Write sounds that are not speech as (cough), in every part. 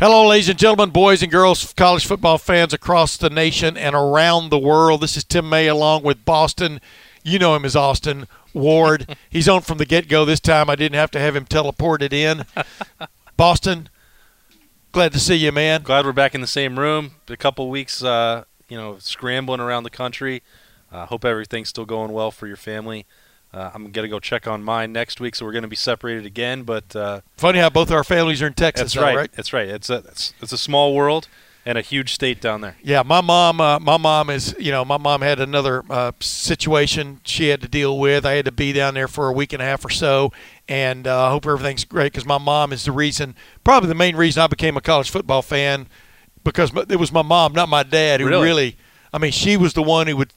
Hello, ladies and gentlemen, boys and girls, college football fans across the nation and around the world. This is Tim May along with Boston. You know him as Austin Ward. (laughs) He's on from the get go this time. I didn't have to have him teleported in. (laughs) Boston, glad to see you, man. Glad we're back in the same room. A couple weeks, uh, you know, scrambling around the country. Uh, hope everything's still going well for your family. Uh, I'm gonna go check on mine next week, so we're gonna be separated again. But uh, Funny how both our families are in Texas, that's right. right? That's right. It's a it's, it's a small world and a huge state down there. Yeah, my mom. Uh, my mom is. You know, my mom had another uh, situation she had to deal with. I had to be down there for a week and a half or so, and uh, I hope everything's great because my mom is the reason, probably the main reason I became a college football fan, because it was my mom, not my dad, who Really? really. I mean, she was the one who would.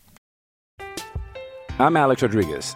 I'm Alex Rodriguez.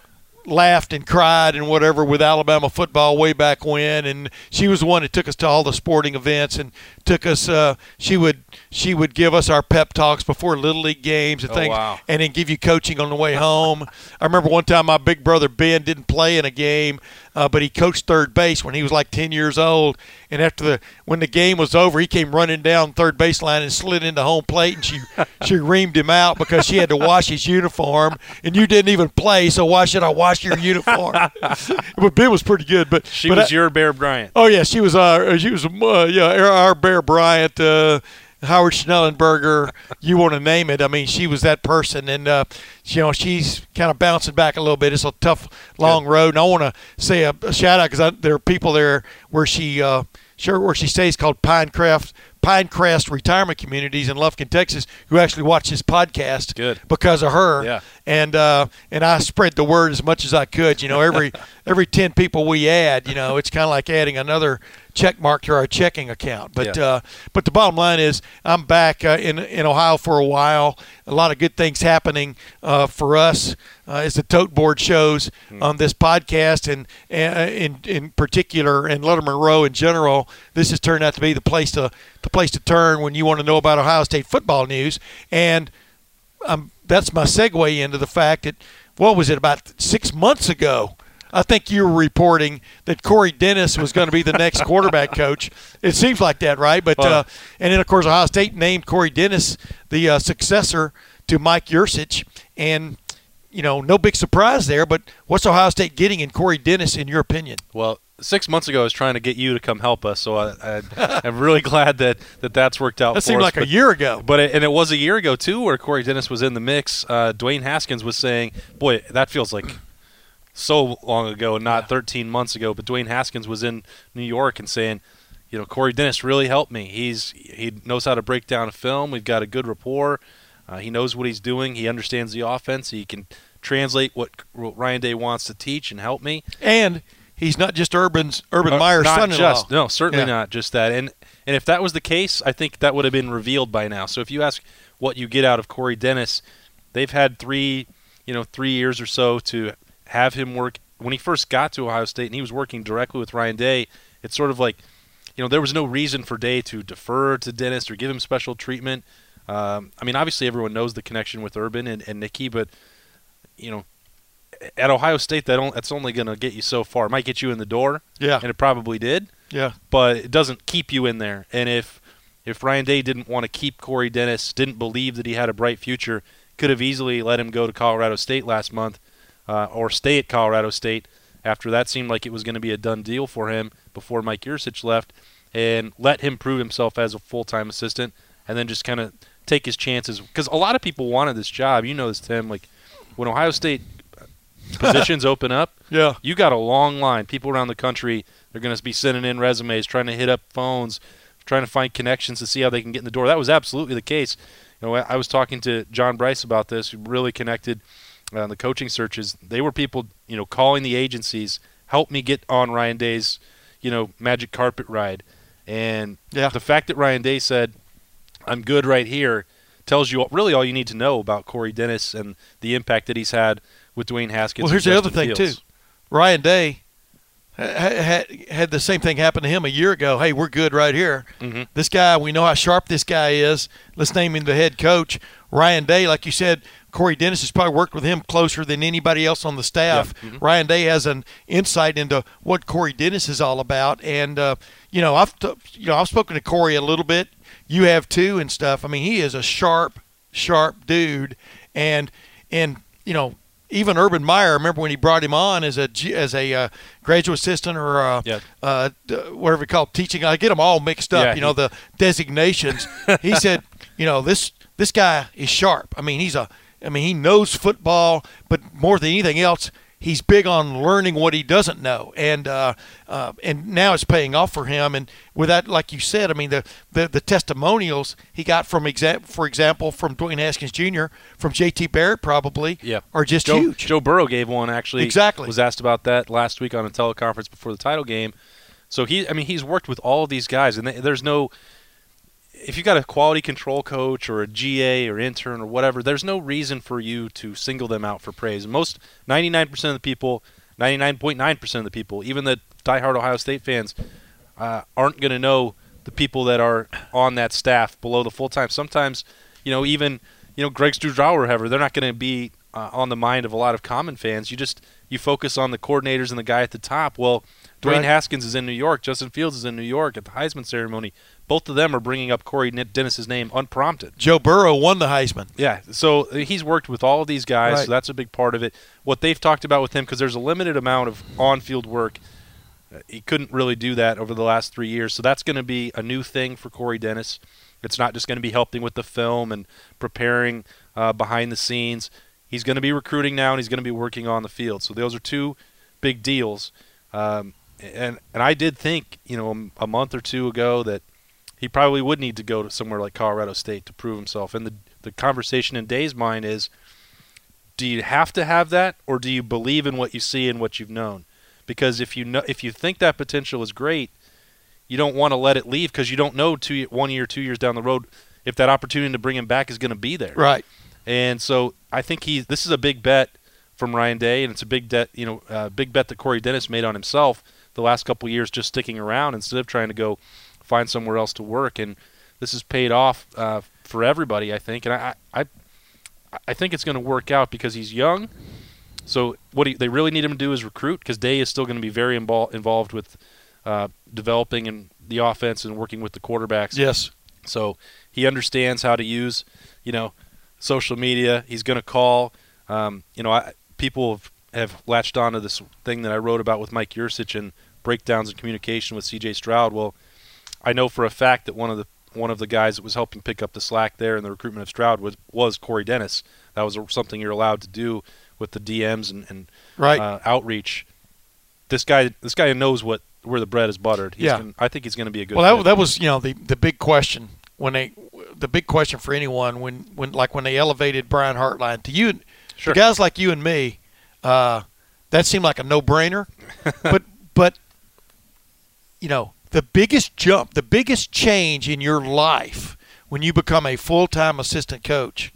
laughed and cried and whatever with Alabama football way back when and she was the one that took us to all the sporting events and took us uh she would she would give us our pep talks before little league games and Oh, things wow. and then give you coaching on the way home. I remember one time my big brother Ben didn't play in a game uh, but he coached third base when he was like 10 years old and after the when the game was over he came running down third baseline and slid into home plate and she she reamed him out because she had to wash his uniform and you didn't even play so why should I wash your uniform (laughs) but Ben was pretty good but She but was I- your Bear Bryant. Oh yeah, she was. Uh, she was. Uh, yeah, our, our Bear Bryant, uh, Howard Schnellenberger. You want to name it? I mean, she was that person, and uh, you know, she's kind of bouncing back a little bit. It's a tough, long road, and I want to say a, a shout out because there are people there where she, uh, sure, where she stays called Pinecrest. Pinecrest Retirement Communities in Lufkin, Texas, who actually watch this podcast Good. because of her Yeah. And uh, and I spread the word as much as I could. You know, every (laughs) every ten people we add, you know, it's kind of like adding another check mark to our checking account. But Yeah. uh, but the bottom line is, I'm back uh, in in Ohio for a while. A lot of good things happening uh, for us uh, as the Tote Board shows on this podcast, and uh, in in particular, and Letterman Row in general. This has turned out to be the place to the place to turn when you want to know about Ohio State football news and um, that's my segue into the fact that what was it about six months ago? I think you were reporting that Corey Dennis was going to be the next (laughs) quarterback coach. It seems like that, right? But uh, and then of course Ohio State named Corey Dennis the uh, successor to Mike Yurcich, and you know no big surprise there. But what's Ohio State getting in Corey Dennis, in your opinion? Well, six months ago, I was trying to get you to come help us, so I, I, (laughs) I'm really glad that, that that's worked out. That seemed us. like a year ago. But it, and it was a year ago too, where Corey Dennis was in the mix. Uh, Dwayne Haskins was saying, "Boy, that feels like so long ago, not 13 months ago." But Dwayne Haskins was in New York and saying, "You know, Corey Dennis really helped me. He's he knows how to break down a film. We've got a good rapport. Uh, he knows what he's doing. He understands the offense. He can translate what, what Ryan Day wants to teach and help me." And he's not just Urban's Urban Uh, Meyer's not son-in-law. just no, certainly Yeah. not just that. And and if that was the case, I think that would have been revealed by now. So if you ask what you get out of Corey Dennis, they've had three, you know, three years or so to have him work. When he first got to Ohio State and he was working directly with Ryan Day, it's sort of like, you know, there was no reason for Day to defer to Dennis or give him special treatment. Um, I mean, obviously everyone knows the connection with Urban and, and Nicky, but you know, at Ohio State, that on, that's only going to get you so far. It might get you in the door, Yeah. and it probably did Yeah. but it doesn't keep you in there. And if if Ryan Day didn't want to keep Corey Dennis, didn't believe that he had a bright future, could have easily let him go to Colorado State last month, uh, or stay at Colorado State after that seemed like it was going to be a done deal for him before Mike Yurcich left. and let him prove himself as a full time assistant, and then just kind of take his chances. Because a lot of people wanted this job. You know this, Tim. Like when Ohio State (laughs) positions open up, Yeah. you got a long line. People around the country, they're going to be sending in resumes, trying to hit up phones, trying to find connections to see how they can get in the door. That was absolutely the case. You know, I was talking to John Bryce about this, who really connected uh, the coaching searches. They were people, you know, calling the agencies, help me get on Ryan Day's, you know, magic carpet ride. And Yeah. the fact that Ryan Day said, I'm good right here, tells you really all you need to know about Corey Dennis and the impact that he's had with Dwayne Haskins. Well, here's the other thing Fields. too. Ryan Day had had the same thing happen to him a year ago. Hey, we're good right here. Mhm. This guy, we know how sharp this guy is. Let's name him the head coach. Ryan Day, like you said, Corey Dennis has probably worked with him closer than anybody else on the staff. Yeah. Mhm. Ryan Day has an insight into what Corey Dennis is all about, and uh, you know, I've t- you know I've spoken to Corey a little bit. You have too, and stuff. I mean, he is a sharp, sharp dude, and and you know even Urban Meyer, remember when he brought him on as a as a uh, graduate assistant or uh, Yeah. uh, whatever you call it, teaching. I get them all mixed up. Yeah, you know he- the designations. (laughs) he said, you know this this guy is sharp. I mean he's a I mean he knows football, but more than anything else. He's big on learning what he doesn't know, and uh, uh, and now it's paying off for him. And with that, like you said, I mean the, the, the testimonials he got from exa- for example, from Dwayne Haskins Jr., from J.T. Barrett, probably, Yeah. are just Joe, huge. Joe Burrow gave one actually. Exactly. Was asked about that last week on a teleconference before the title game. So he, I mean, he's worked with all of these guys, and th- there's no. If you've got a quality control coach or a GA or intern or whatever, there's no reason for you to single them out for praise. Most 99% of the people, 99.9% of the people, even the diehard Ohio State fans, uh, aren't going to know the people that are on that staff below the full time. Sometimes, you know, even you know Greg Studrawa or whoever, they're not going to be uh, on the mind of a lot of common fans. You just you focus on the coordinators and the guy at the top. Well, Dwayne Right. Haskins is in New York. Justin Fields is in New York at the Heisman ceremony. Both of them are bringing up Corey Dennis's name unprompted. Joe Burrow won the Heisman. Yeah, so he's worked with all of these guys, Right. so that's a big part of it. What they've talked about with him, because there's a limited amount of on-field work, uh, he couldn't really do that over the last three years. So that's going to be a new thing for Corey Dennis. It's not just going to be helping with the film and preparing uh, behind the scenes. He's going to be recruiting now, and he's going to be working on the field. So those are two big deals. Um, and and I did think, you know, a month or two ago that he probably would need to go to somewhere like Colorado State to prove himself. And the the conversation in Day's mind is, do you have to have that, or do you believe in what you see and what you've known? Because if you know, if you think that potential is great, you don't want to let it leave because you don't know two one year, two years down the road if that opportunity to bring him back is going to be there. Right. And so I think he this is a big bet from Ryan Day, and it's a big bet you know uh, big bet that Corey Dennis made on himself the last couple of years, just sticking around instead of trying to go find somewhere else to work. And this has paid off uh, for everybody, I think. And I I I think it's going to work out because he's young. So what he, they really need him to do is recruit because Day is still going to be very invol- involved with uh, developing and the offense and working with the quarterbacks. Yes. So he understands how to use, you know, social media. He's going to call. Um, you know, I, people have, have latched onto this thing that I wrote about with Mike Yurcich and breakdowns in communication with C.J. Stroud. Well, I know for a fact that one of the one of the guys that was helping pick up the slack there in the recruitment of Stroud was was Corey Dennis. That was something you're allowed to do with the DMs and, and Right. uh, outreach. This guy, this guy knows what where the bread is buttered. He's Yeah. gonna, I think he's going to be a good. Well, that, that was you know the the big question when they the big question for anyone when when like when they elevated Brian Hartline to you, Sure. to guys like you and me, uh, that seemed like a no brainer. (laughs) but but you know the biggest jump, the biggest change in your life when you become a full time assistant coach,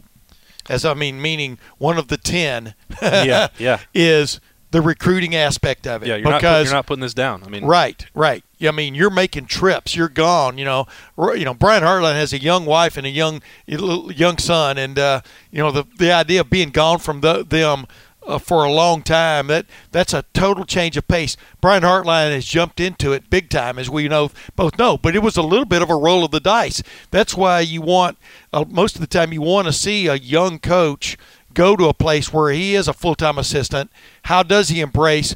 as I mean meaning one of the ten, yeah, yeah. (laughs) is the recruiting aspect of it. Yeah, you're not, because you're not putting this down. I mean, Right, right. I mean, you're making trips. You're gone. You know, you know. Brian Hartline has a young wife and a young young son, and uh, you know the the idea of being gone from the, them uh, for a long time that that's a total change of pace. Brian Hartline has jumped into it big time, as we know both know. But it was a little bit of a roll of the dice. That's why you want uh, most of the time you want to see a young coach go to a place where he is a full time assistant. How does he embrace?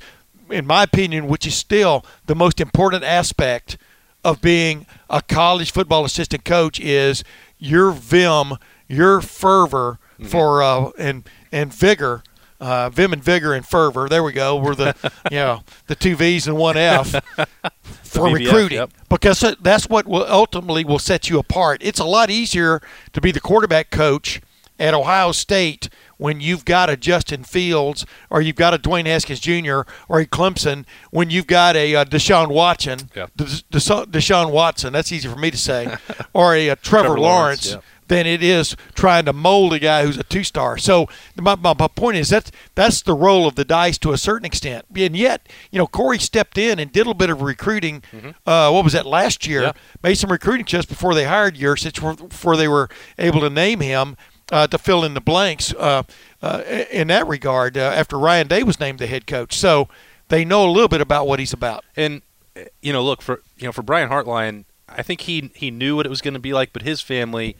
in my opinion, which is still the most important aspect of being a college football assistant coach is your vim, your fervor for uh, and and vigor. Uh, vim and vigor and fervor. There we go. We're the (laughs) you know the two V's and one F (laughs) for VBF, recruiting yep. because that's what will ultimately will set you apart. It's a lot easier to be the quarterback coach at Ohio State when you've got a Justin Fields or you've got a Dwayne Haskins Jr. or a Clemson when you've got a uh, Deshaun Watson, Yeah. Des- Des- Deshaun Watson. That's easy for me to say, (laughs) or a, uh Trevor, Trevor Lawrence. Lawrence. Than it is trying to mold a guy who's a two-star. So my, my, my point is that that's the role of the dice to a certain extent. And yet, you know, Corey stepped in and did a little bit of recruiting. Uh, what was that last year? Yeah. Made some recruiting just before they hired Yurcich, before they were able to name him uh, to fill in the blanks uh, uh, in that regard. Uh, after Ryan Day was named the head coach, so they know a little bit about what he's about. And uh, you know, look for you know for Brian Hartline, I think he he knew what it was going to be like, but his family,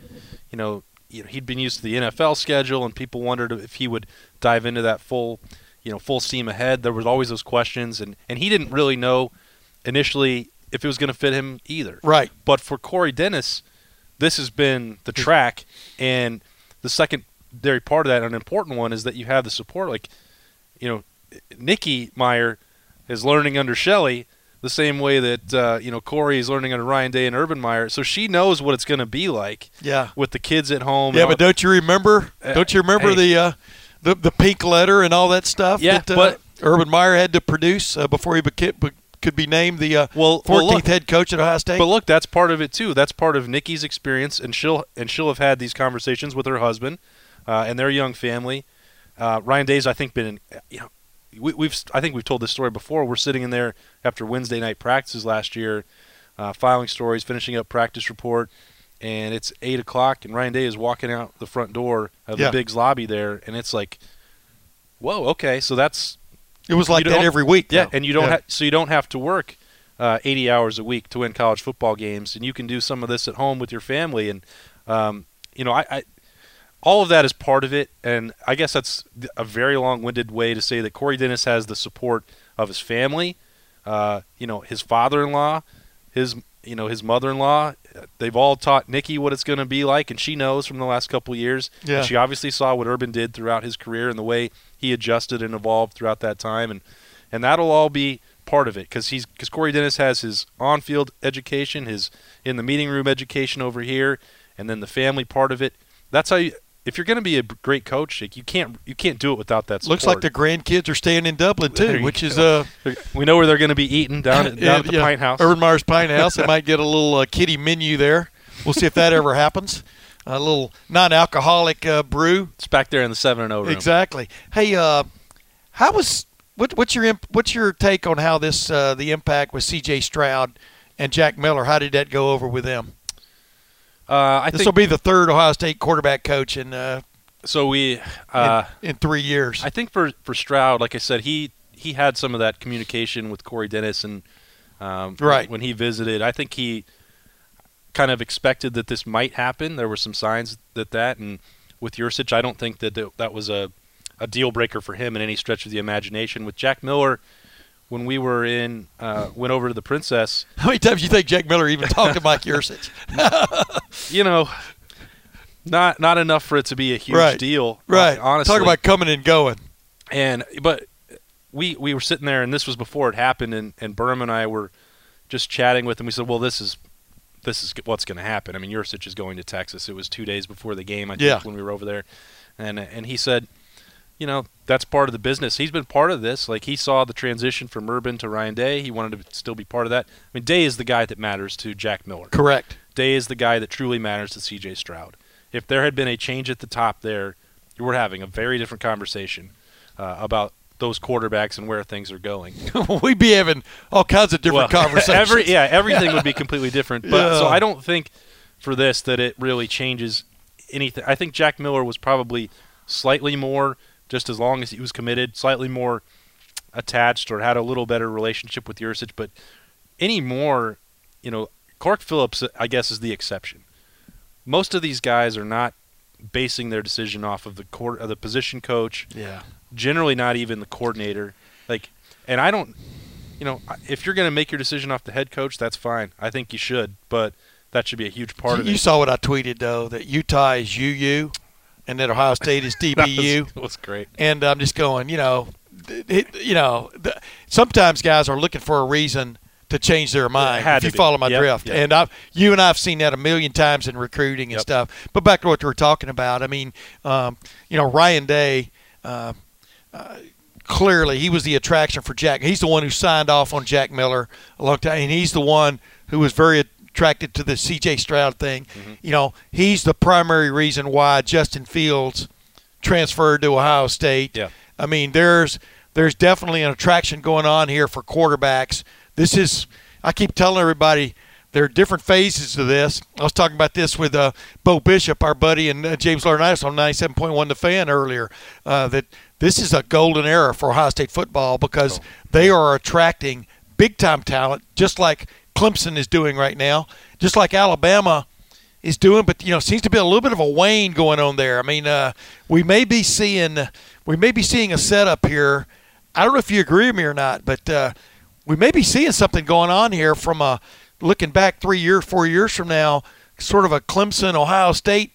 you know, you know, he'd been used to the NFL schedule, and people wondered if he would dive into that full, you know, full steam ahead. There was always those questions, and and he didn't really know initially if it was going to fit him either. Right. But for Corey Dennis, this has been the track, and the secondary part of that, an important one, is that you have the support. Like, you know, Nikki Meyer is learning under Shelley the same way that uh, you know Corey is learning under Ryan Day and Urban Meyer. So she knows what it's going to be like Yeah. with the kids at home. Yeah, but don't you remember? Uh, Don't you remember hey. the uh, the the pink letter and all that stuff? Yeah, that, uh, but- Urban Meyer had to produce uh, before he beca- be- could be named the uh, Well- well, 14th look- head coach at Ohio State. But look, that's part of it too. That's part of Nikki's experience, and she'll and she'll have had these conversations with her husband uh, and their young family. Uh, Ryan Day's, I think, been you know, we, we've I think we've told this story before. We're sitting in there after Wednesday night practices last year, uh, filing stories, finishing up practice report, and it's eight o'clock, and Ryan Day is walking out the front door of Yeah. the Bigs lobby there, and it's like, whoa, okay, so that's it was like that every week. yeah, and you don't Yeah. ha- so you don't have to work uh, 80 hours a week to win college football games, and you can do some of this at home with your family. And um, you know, I, I all of that is part of it, and I guess that's a very long-winded way to say that Corey Dennis has the support of his family, uh, you know, his father-in-law, his you know his mother-in-law. They've all taught Nikki what it's going to be like, and she knows from the last couple of years. Yeah. And she obviously saw what Urban did throughout his career and the way he adjusted and evolved throughout that time, and and that'll all be part of it because he's because Corey Dennis has his on-field education, his in the meeting room education over here, and then the family part of it. That's how you. If you're going to be a great coach, like, you can't you can't do it without that. Looks like the grandkids are staying in Dublin too, you which is go. uh, (laughs) we know where they're going to be eating down at, (laughs) down at the yeah, Pint House. Urban Meyer's Pint House. They (laughs) might get a little uh, kitty menu there. We'll see if that ever happens. A little non-alcoholic uh, brew. It's back there in the seven and zero room. Exactly. Hey, uh, how was what, what's your imp, what's your take on how this uh, the impact with C.J. Stroud and Jack Miller? How did that go over with them? Uh, I This will be the third Ohio State quarterback coach in uh, so. We uh, in, in three years. I think for for Stroud, like I said, he he had some of that communication with Corey Dennis, and um, Right. when he visited, I think he kind of expected that this might happen. There were some signs that that, and with Yurcich, I don't think that that, that was a a deal breaker for him in any stretch of the imagination. With Jack Miller, when we were in uh, went over to the Princess, (laughs) How many times do you think Jack Miller even talked to Mike Yurcich? (laughs) you know. Not not enough for it to be a huge Right. deal, right. uh, honestly, Talk about coming and going. And but we we were sitting there, and this was before it happened, and and Birm and I were just chatting with him. We said, "Well, this is this is what's going to happen." I mean, Yurcich is going to Texas. It was two days before the game, I think, Yeah. when we were over there, and and he said, "You know, that's part of the business. He's been part of this. Like he saw the transition from Urban to Ryan Day. He wanted to still be part of that. I mean, Day is the guy that matters to Jack Miller. Correct. Day is the guy that truly matters to C.J. Stroud. If there had been a change at the top there, we're having a very different conversation uh, about those quarterbacks and where things are going. (laughs) We'd be having all kinds of different Well, (laughs) conversations. Every, yeah, everything would be completely different. But so I don't think for this that it really changes anything. I think Jack Miller was probably slightly more, just as long as he was committed, slightly more attached or had a little better relationship with Yurcich. But any more, you know, Clark Phillips, I guess, is the exception. Most of these guys are not basing their decision off of the court, of the position coach Yeah. generally not even the coordinator. Like, and I don't. you know, if you're going to make your decision off the head coach, that's fine. I think you should, but that should be a huge part You, of it. you saw what I tweeted though that Utah is UU, and that Ohio State is (laughs) That was- DBU. was great. and I'm just going, you know, it, you know, the, sometimes guys are looking for a reason to change their mind. If you be. follow my Yep, drift, yep. and I've, you and I've seen that a million times in recruiting and Yep. stuff. But back to what we were talking about, I mean, um, you know, Ryan Day. Uh, uh, Clearly, he was the attraction for Jack. He's the one who signed off on Jack Miller a long time, and he's the one who was very attracted to the C.J. Stroud thing. Mm-hmm. You know, he's the primary reason why Justin Fields transferred to Ohio State. Yeah. I mean, there's there's definitely an attraction going on here for quarterbacks. This is I keep telling everybody there are different phases to this. I was talking about this with uh, Bo Bishop, our buddy, and uh, James Laurinaitis on 97.1 The Fan earlier. Uh, that this is a golden era for Ohio State football because they are attracting big time talent, just like Clemson is doing right now, just like Alabama is doing, but you know, seems to be a little bit of a wane going on there. I mean, uh, we may be seeing we may be seeing a setup here. I don't know if you agree with me or not, but uh, we may be seeing something going on here from a looking back three years, four years from now, sort of a Clemson Ohio State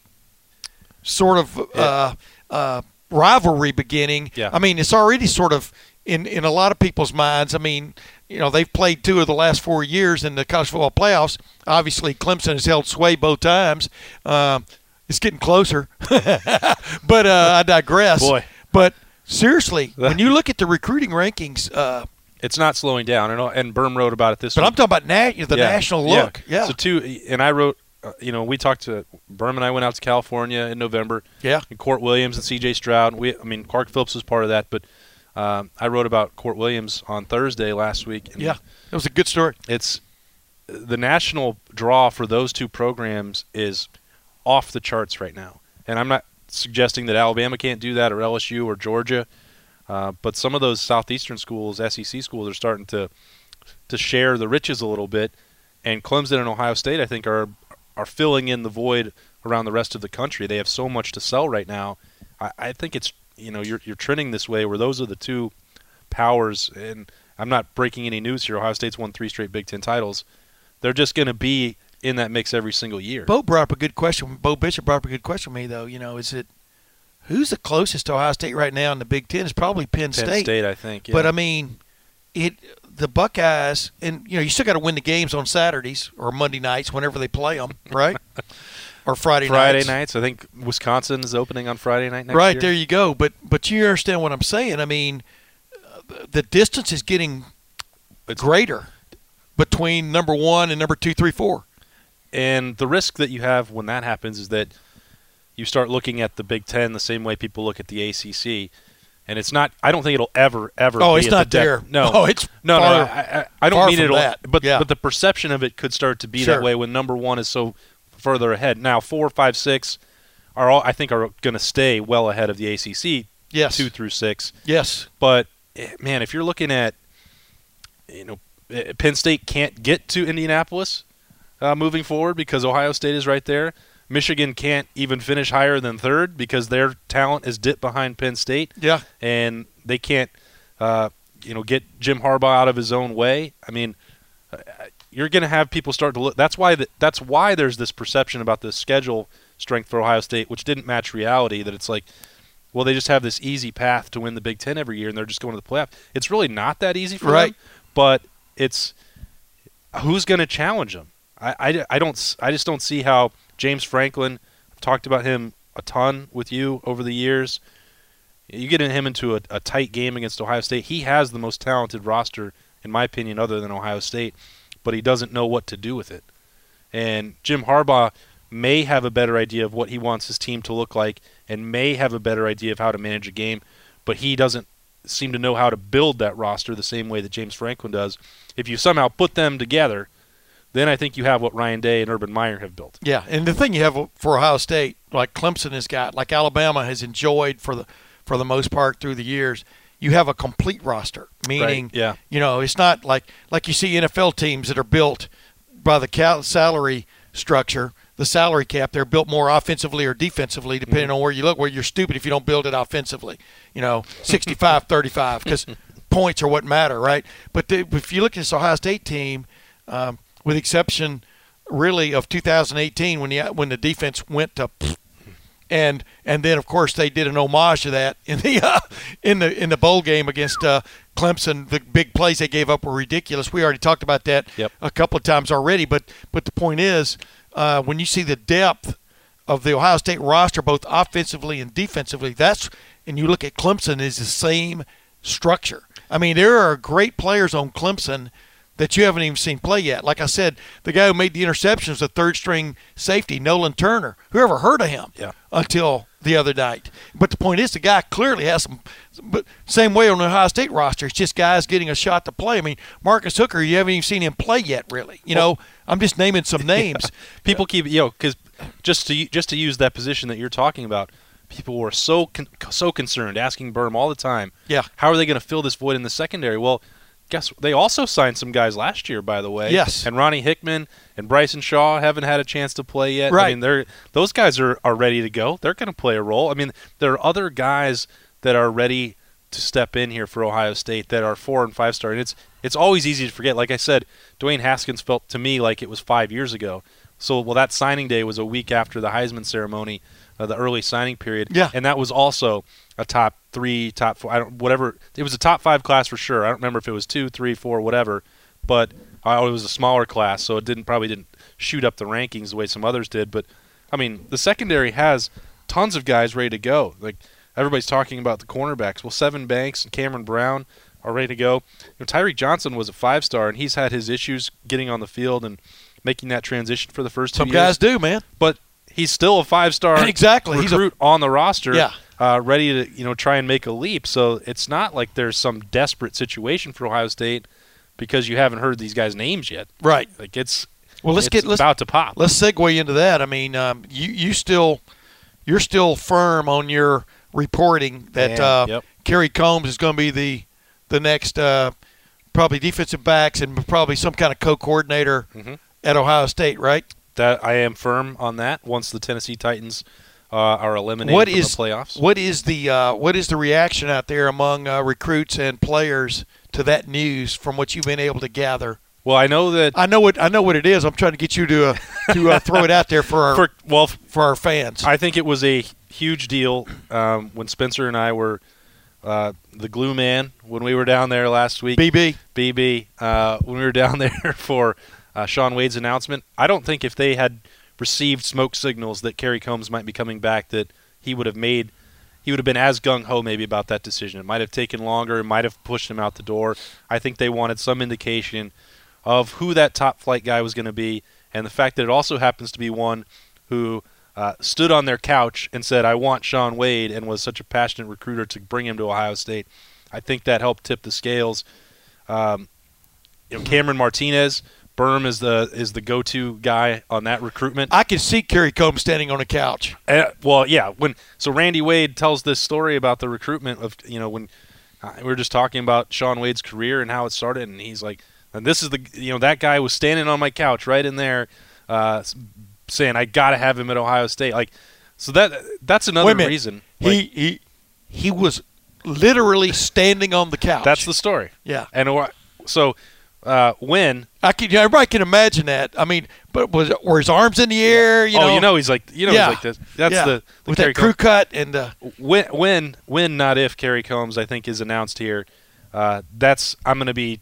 sort of uh, uh, rivalry beginning. Yeah. I mean, it's already sort of in in a lot of people's minds. I mean, you know, they've played two of the last four years in the college football playoffs. Obviously, Clemson has held sway both times. Um, it's getting closer, (laughs) but uh, I digress. Boy. but seriously, when you (laughs) look at the recruiting rankings, uh, It's not slowing down, and and Birm wrote about it this. but week. I'm talking about na- the Yeah. national look. Yeah, yeah. So two, and I wrote. Uh, you know, we talked to Birm and I went out to California in November. Yeah. And Kourt Williams and C.J. Stroud. We, I mean, Clark Phillips was part of that, but um, I wrote about Kourt Williams on Thursday last week. And yeah, it was a good story. It's the national draw for those two programs is off the charts right now, and I'm not suggesting that Alabama can't do that or LSU or Georgia, uh, but some of those southeastern schools, SEC schools, are starting to to share the riches a little bit, and Clemson and Ohio State, I think, are are filling in the void around the rest of the country. They have so much to sell right now. I, I think it's you know you're you're trending this way where those are the two powers, and I'm not breaking any news here. Ohio State's won three straight Big Ten titles. They're just going to be in that mix every single year. Bo brought up a good question. Bo Bishop brought up a good question to me, though. You know, is it who's the closest to Ohio State right now in the Big Ten? It's probably Penn, Penn State, I think. Yeah. But I mean, it the Buckeyes, and you know, you still got to win the games on Saturdays or Monday nights whenever they play them, right? (laughs) or Friday, nights. Friday nights. nights. I think Wisconsin is opening on Friday night next right year. there you go. But but you understand what I'm saying? I mean, uh, the distance is getting It's- greater between number one and number two, three, four. And the risk that you have when that happens is that you start looking at the Big Ten the same way people look at the ACC, and it's not. I don't think it'll ever, ever. Oh, be it's the not depth- there. No, (laughs) Oh, it's no, far- no. I, I, I don't mean it'll. that. But Yeah. but the perception of it could start to be Sure. that way when number one is so further ahead. Now four, five, six are all I think are going to stay well ahead of the ACC. Yes. two through six. Yes. But eh, man, if you're looking at, you know, eh, Penn State can't get to Indianapolis uh, moving forward because Ohio State is right there. Michigan can't even finish higher than third because their talent is dipped behind Penn State, Yeah. and they can't, uh, you know, get Jim Harbaugh out of his own way. I mean, uh, you're going to have people start to look. That's why. The, that's why there's this perception about the schedule strength for Ohio State, which didn't match reality. That it's like, well, they just have this easy path to win the Big Ten every year, and they're just going to the playoff. It's really not that easy for Right. them, but it's who's going to challenge them. I, I, I don't I just don't see how James Franklin. I've talked about him a ton with you over the years. You get him into a, a tight game against Ohio State. He has the most talented roster, in my opinion, other than Ohio State, but he doesn't know what to do with it. And Jim Harbaugh may have a better idea of what he wants his team to look like and may have a better idea of how to manage a game, but he doesn't seem to know how to build that roster the same way that James Franklin does. If you somehow put them together, then I think you have what Ryan Day and Urban Meyer have built. Yeah, and the thing you have for Ohio State, like Clemson has got, like Alabama has enjoyed for the for the most part through the years, you have a complete roster. Meaning, Right, yeah. you know, it's not like like you see NFL teams that are built by the salary structure, the salary cap. They're built more offensively or defensively, depending on where you look. Where you're stupid if you don't build it offensively. You know, 65-35 because (laughs) points are what matter, right? But the, if you look at this Ohio State team, um, with the exception really of 2018 when the when the defense went to and and then of course they did an homage to that in the (laughs) uh, in the in the bowl game against uh, Clemson. The big plays they gave up were ridiculous. We already talked about that Yep. a couple of times already. But but the point is, uh, when you see the depth of the Ohio State roster, both offensively and defensively, that's and you look at Clemson is the same structure. I mean, there are great players on Clemson that you haven't even seen play yet. Like I said, the guy who made the interception was the third string safety, Nolan Turner. Whoever heard of him Yeah. until the other night? But the point is, the guy clearly has some. But same way on the Ohio State roster, it's just guys getting a shot to play. I mean, Marcus Hooker, you haven't even seen him play yet, really. You know, I'm just naming some (laughs) names. people keep you know because just to just to use that position that you're talking about, people were so con- so concerned, asking Birm all the time. Yeah. how are they going to fill this void in the secondary? Well, guess they also signed some guys last year, by the way. Yes. and Ronnie Hickman and Bryson Shaw haven't had a chance to play yet. Right. I mean, they're those guys are are ready to go. They're going to play a role. I mean, there are other guys that are ready to step in here for Ohio State that are four and five star, and it's it's always easy to forget. Like I said, Dwayne Haskins felt to me like it was five years ago. So, well, that signing day was a week after the Heisman ceremony, uh, the early signing period. Yeah. and that was also a top three, top four. I don't whatever. It was a top five class for sure. I don't remember if it was two, three, four, whatever. But uh, it was a smaller class, so it didn't probably didn't shoot up the rankings the way some others did. But I mean, the secondary has tons of guys ready to go. Like everybody's talking about the cornerbacks. Well, Sevyn Banks and Cameron Brown are ready to go. You know, Tyreke Johnson was a five star, and he's had his issues getting on the field and making that transition for the first two Some years. guys do, man. but he's still a five star (clears throat) Exactly. He's a- recruit on the roster. Yeah. Uh, ready to you know try and make a leap. So it's not like there's some desperate situation for Ohio State because you haven't heard these guys' names yet. Right. Like it's Well, let's it's get let's about to pop. let's segue into that. I mean, um, you you still you're still firm on your reporting that Yeah, uh, yep. Kerry Combs is going to be the the next uh, probably defensive backs and probably some kind of co-coordinator Mhm. at Ohio State, right? That I am firm on that. Once the Tennessee Titans uh, are eliminated What from is the playoffs, what is the uh, what is the reaction out there among uh, recruits and players to that news from what you've been able to gather? well, I know that I know what I know what it is. I'm trying to get you to uh, to uh, throw it out there for our (laughs) for well, for our fans. I think it was a huge deal um, when Spencer and I were uh, the glue man when we were down there last week. BB. BB uh, when we were down (laughs) there for uh, Shaun Wade's announcement. I don't think if they had received smoke signals that Kerry Combs might be coming back, that he would have made. He would have been as gung ho maybe about that decision. It might have taken longer. It might have pushed him out the door. I think they wanted some indication of who that top flight guy was going to be, and the fact that it also happens to be one who uh, stood on their couch and said, "I want Shaun Wade," and was such a passionate recruiter to bring him to Ohio State. I think that helped tip the scales. Um, you know, Cameron Martinez, Birm is the is the go-to guy on that recruitment. I can see Kerry Combs standing on a couch. Uh, well, yeah. When so Randy Wade tells this story about the recruitment of you know when uh, we were just talking about Shaun Wade's career and how it started, and he's like, and this is the you know that guy was standing on my couch right in there, uh, saying I got to have him at Ohio State. Like, so that that's another Wait a minute. reason. he Like, he he was literally standing on the couch. that's the story. yeah. And so uh, when I can yeah, everybody can imagine that. I mean, but was were his arms in the air? You oh know, you know he's like you know Yeah. he's like this. That's yeah. the, the with Kerry that crew Combs- cut and uh, when when when not if Kerry Combs I think is announced here. Uh, that's I'm going to be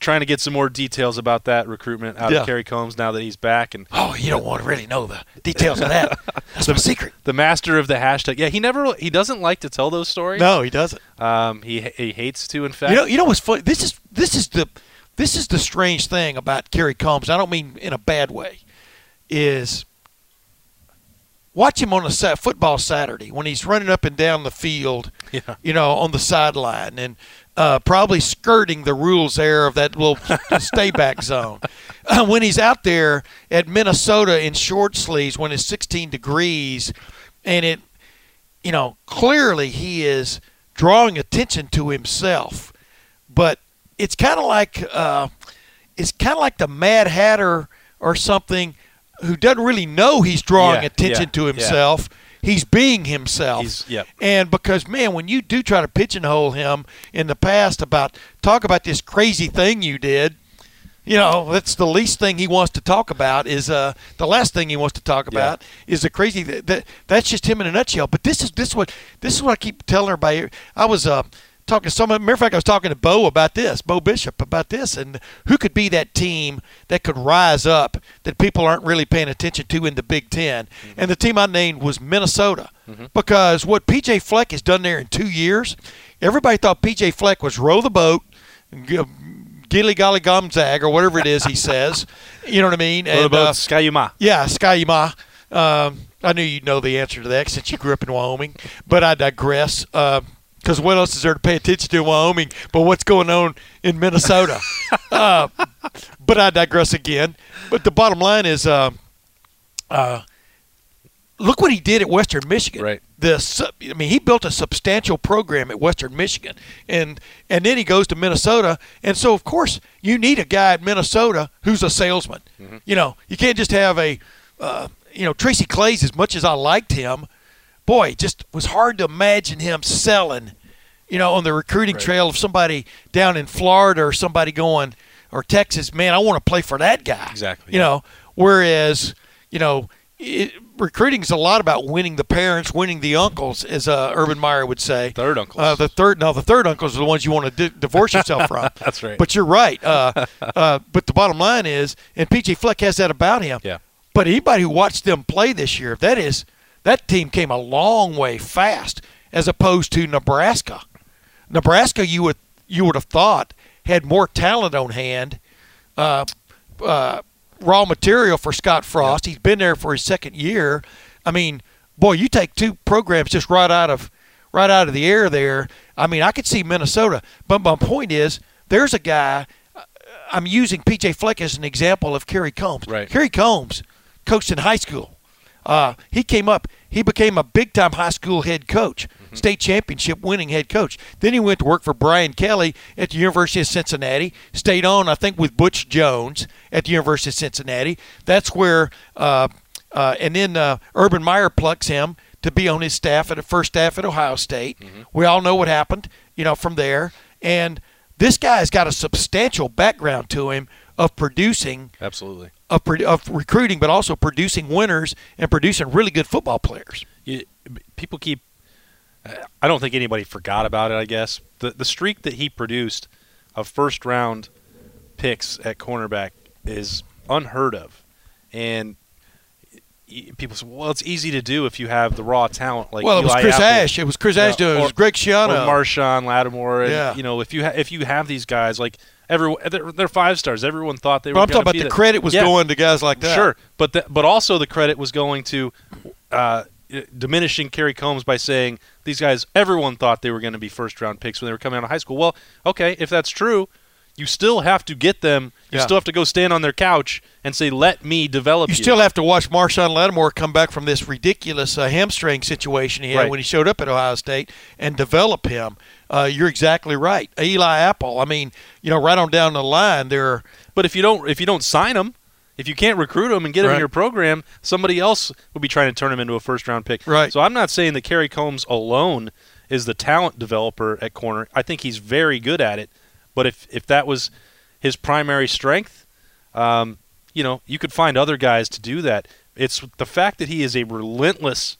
trying to get some more details about that recruitment out Yeah. of Kerry Combs now that he's back and oh, you don't want to really know the details of that. (laughs) That's my secret. the master of the hashtag. Yeah, he never he doesn't like to tell those stories. No, he doesn't. um, he he hates to. In fact, You know, you know what's funny? This is this is the this is the strange thing about Kerry Combs. I don't mean in a bad way. Is watch him on a sa- football Saturday when he's running up and down the field. Yeah. You know, on the sideline and uh, probably skirting the rules there of that little (laughs) stay back zone. Uh, when he's out there at Minnesota in short sleeves when it's 16 degrees, and it you know, clearly he is drawing attention to himself. But it's kind of like uh, it's kind of like the Mad Hatter or something who doesn't really know he's drawing Yeah, attention yeah, to yeah. himself. he's being himself. He's- yep. And because man, when you do try to pigeonhole him in the past about talk about this crazy thing you did, you know, that's the least thing he wants to talk about. Is uh the last thing he wants to talk Yeah. about is the crazy that, that that's just him in a nutshell. But this is this is what this is what I keep telling everybody. I was uh talking to some matter of fact I was talking to Bo about this, Bo Bishop about this, and who could be that team that could rise up that people aren't really paying attention to in the Big 10 And the team I named was Minnesota because what PJ Fleck has done there in two years, everybody thought PJ Fleck was row the boat. Gilly golly gomzag or whatever it is he says, (laughs) you know what I mean? What And, uh, about Ski-U-Mah? yeah, Ski-U-Mah. Um, I knew you'd know the answer to that since you grew up in Wyoming, but I digress. Because what else is there to pay attention to in Wyoming but what's going on in Minnesota? (laughs) uh, but I digress again. But the bottom line is, uh, uh, look what he did at Western Michigan. Right. The I mean, he built a substantial program at Western Michigan, and and then he goes to Minnesota, and so of course you need a guy at Minnesota who's a salesman. You know, you can't just have a, uh, you know, Tracy Claeys. As much as I liked him, boy, it just was hard to imagine him selling. You know, on the recruiting trail of somebody down in Florida or somebody going or Texas, man, I want to play for that guy. Exactly, You yeah. know, whereas you know, it, recruiting is a lot about winning the parents, winning the uncles, as uh, Urban Meyer would say. Third uncles. Uh, the third, no, the third uncles are the ones you want to di- divorce yourself from. (laughs) That's right. But you're right. Uh, uh, but the bottom line is, and PJ Fleck has that about him. Yeah. But anybody who watched them play this year, if that is, that team came a long way fast as opposed to Nebraska. Nebraska, you would you would have thought had more talent on hand, uh, uh, raw material for Scott Frost. He's been there for his second year. I mean, boy, you take two programs just right out of right out of the air there. I mean, I could see Minnesota, but my point is, there's a guy. uh, I'm using PJ Fleck as an example of Kerry Combs. Right. Kerry Combs coached in high school. Uh, he came up. He became a big time high school head coach, state championship winning head coach. Then he went to work for Brian Kelly at the University of Cincinnati. Stayed on, I think, with Butch Jones at the University of Cincinnati. That's where, uh, uh, and then uh, Urban Meyer plucks him to be on his staff at the first staff at Ohio State. We all know what happened, you know, from there. And this guy's got a substantial background to him of producing Absolutely. Of, of recruiting, but also producing winners and producing really good football players. you, people keep. I don't think anybody forgot about it. I guess the the streak that he produced of first round picks at cornerback is unheard of, and people say, "Well, it's easy to do if you have the raw talent." Like well, it was Eli Chris Apple, Ash. It was Chris Ash doing it. It was Greg Schiano. Marshon Lattimore. And, Yeah. you know, if you ha- if you have these guys like everyone, they're, they're five stars. Everyone thought they but were. I'm talking about the- credit was Yeah. going to guys like that. Sure, but the, but also the credit was going to uh, diminishing Kerry Combs by saying these guys. Everyone thought they were going to be first round picks when they were coming out of high school. Well, okay, if that's true, you still have to get them. You Yeah. still have to go stand on their couch and say, "Let me develop You you." still have to watch Marshon Lattimore come back from this ridiculous uh, hamstring situation he had Right. when he showed up at Ohio State and develop him. Uh, you're exactly right. Eli Apple. I mean, you know, right on down the line, there But if you don't if you don't sign them, if you can't recruit them and get them Right. in your program, somebody else will be trying to turn them into a first round pick. Right. So I'm not saying that Kerry Combs alone is the talent developer at corner. I think he's very good at it. But if if that was his primary strength, um, you know, you could find other guys to do that. It's the fact that he is a relentless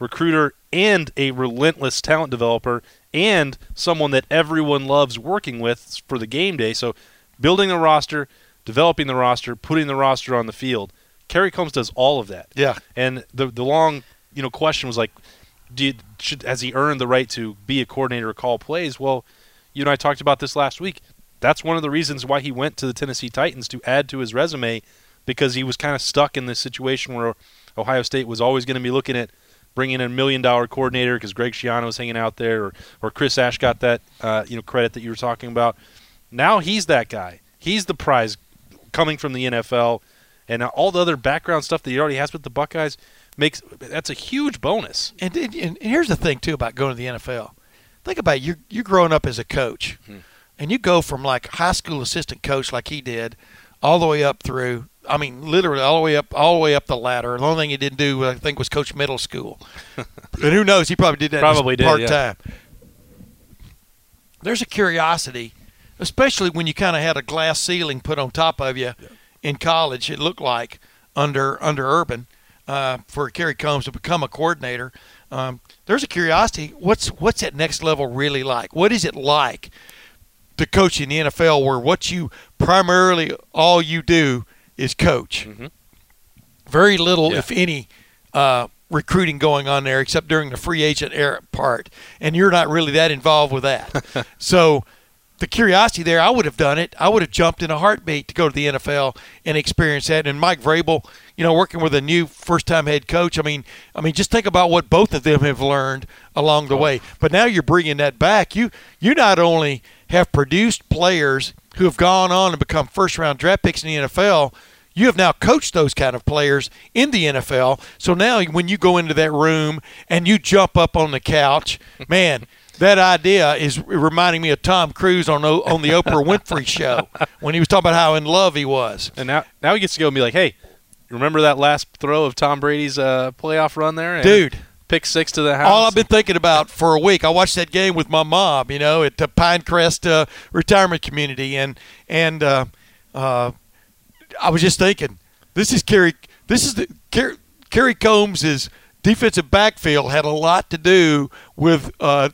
recruiter and a relentless talent developer and someone that everyone loves working with for the game day. So building a roster, developing the roster, putting the roster on the field. Kerry Combs does all of that. Yeah. And the the long, you know, question was like, did should has he earned the right to be a coordinator or call plays? Well, you and I talked about this last week. That's one of the reasons why he went to the Tennessee Titans to add to his resume because he was kind of stuck in this situation where Ohio State was always going to be looking at bringing in a million dollar coordinator because Greg Schiano was hanging out there, or, or Chris Ash got that uh, you know credit that you were talking about. Now he's that guy. He's the prize coming from the NFL, and all the other background stuff that he already has with the Buckeyes makes that's a huge bonus. And, and here's the thing too about going to the NFL. Think about it. you you growing up as a coach, Hmm. and you go from like high school assistant coach like he did, all the way up through. I mean, literally all the way up, all the way up the ladder. The only thing he didn't do, I think, was coach middle school. (laughs) and who knows? He probably did that Probably did, part yeah. time. There's a curiosity, especially when you kind of had a glass ceiling put on top of you in college. It looked like under under Urban uh, for Kerry Coombs to become a coordinator. Um, there's a curiosity. What's what's that next level really like? What is it like to coach in the NFL, where what you primarily all you do is coach? Very little, Yeah. if any, uh, recruiting going on there, except during the free agent era part, and you're not really that involved with that. (laughs) so the curiosity there, I would have done it. I would have jumped in a heartbeat to go to the NFL and experience that. And Mike Vrabel, you know, working with a new first-time head coach. I mean, I mean, just think about what both of them have learned along the way. But now you're bringing that back. You you not only have produced players who have gone on and become first-round draft picks in the NFL. You have now coached those kind of players in the NFL. So now when you go into that room and you jump up on the couch, (laughs) man, that idea is reminding me of Tom Cruise on on the Oprah Winfrey show when he was talking about how in love he was. And now, now he gets to go and be like, "Hey, remember that last throw of Tom Brady's uh, playoff run there, And Dude. Pick six to the house. All I've been thinking about for a week. I watched that game with my mom, you know, at the Pinecrest uh, Retirement Community, and and uh, uh, I was just thinking, this is Kerry. This is the Kerry, Kerry Coombs's defensive backfield had a lot to do with uh,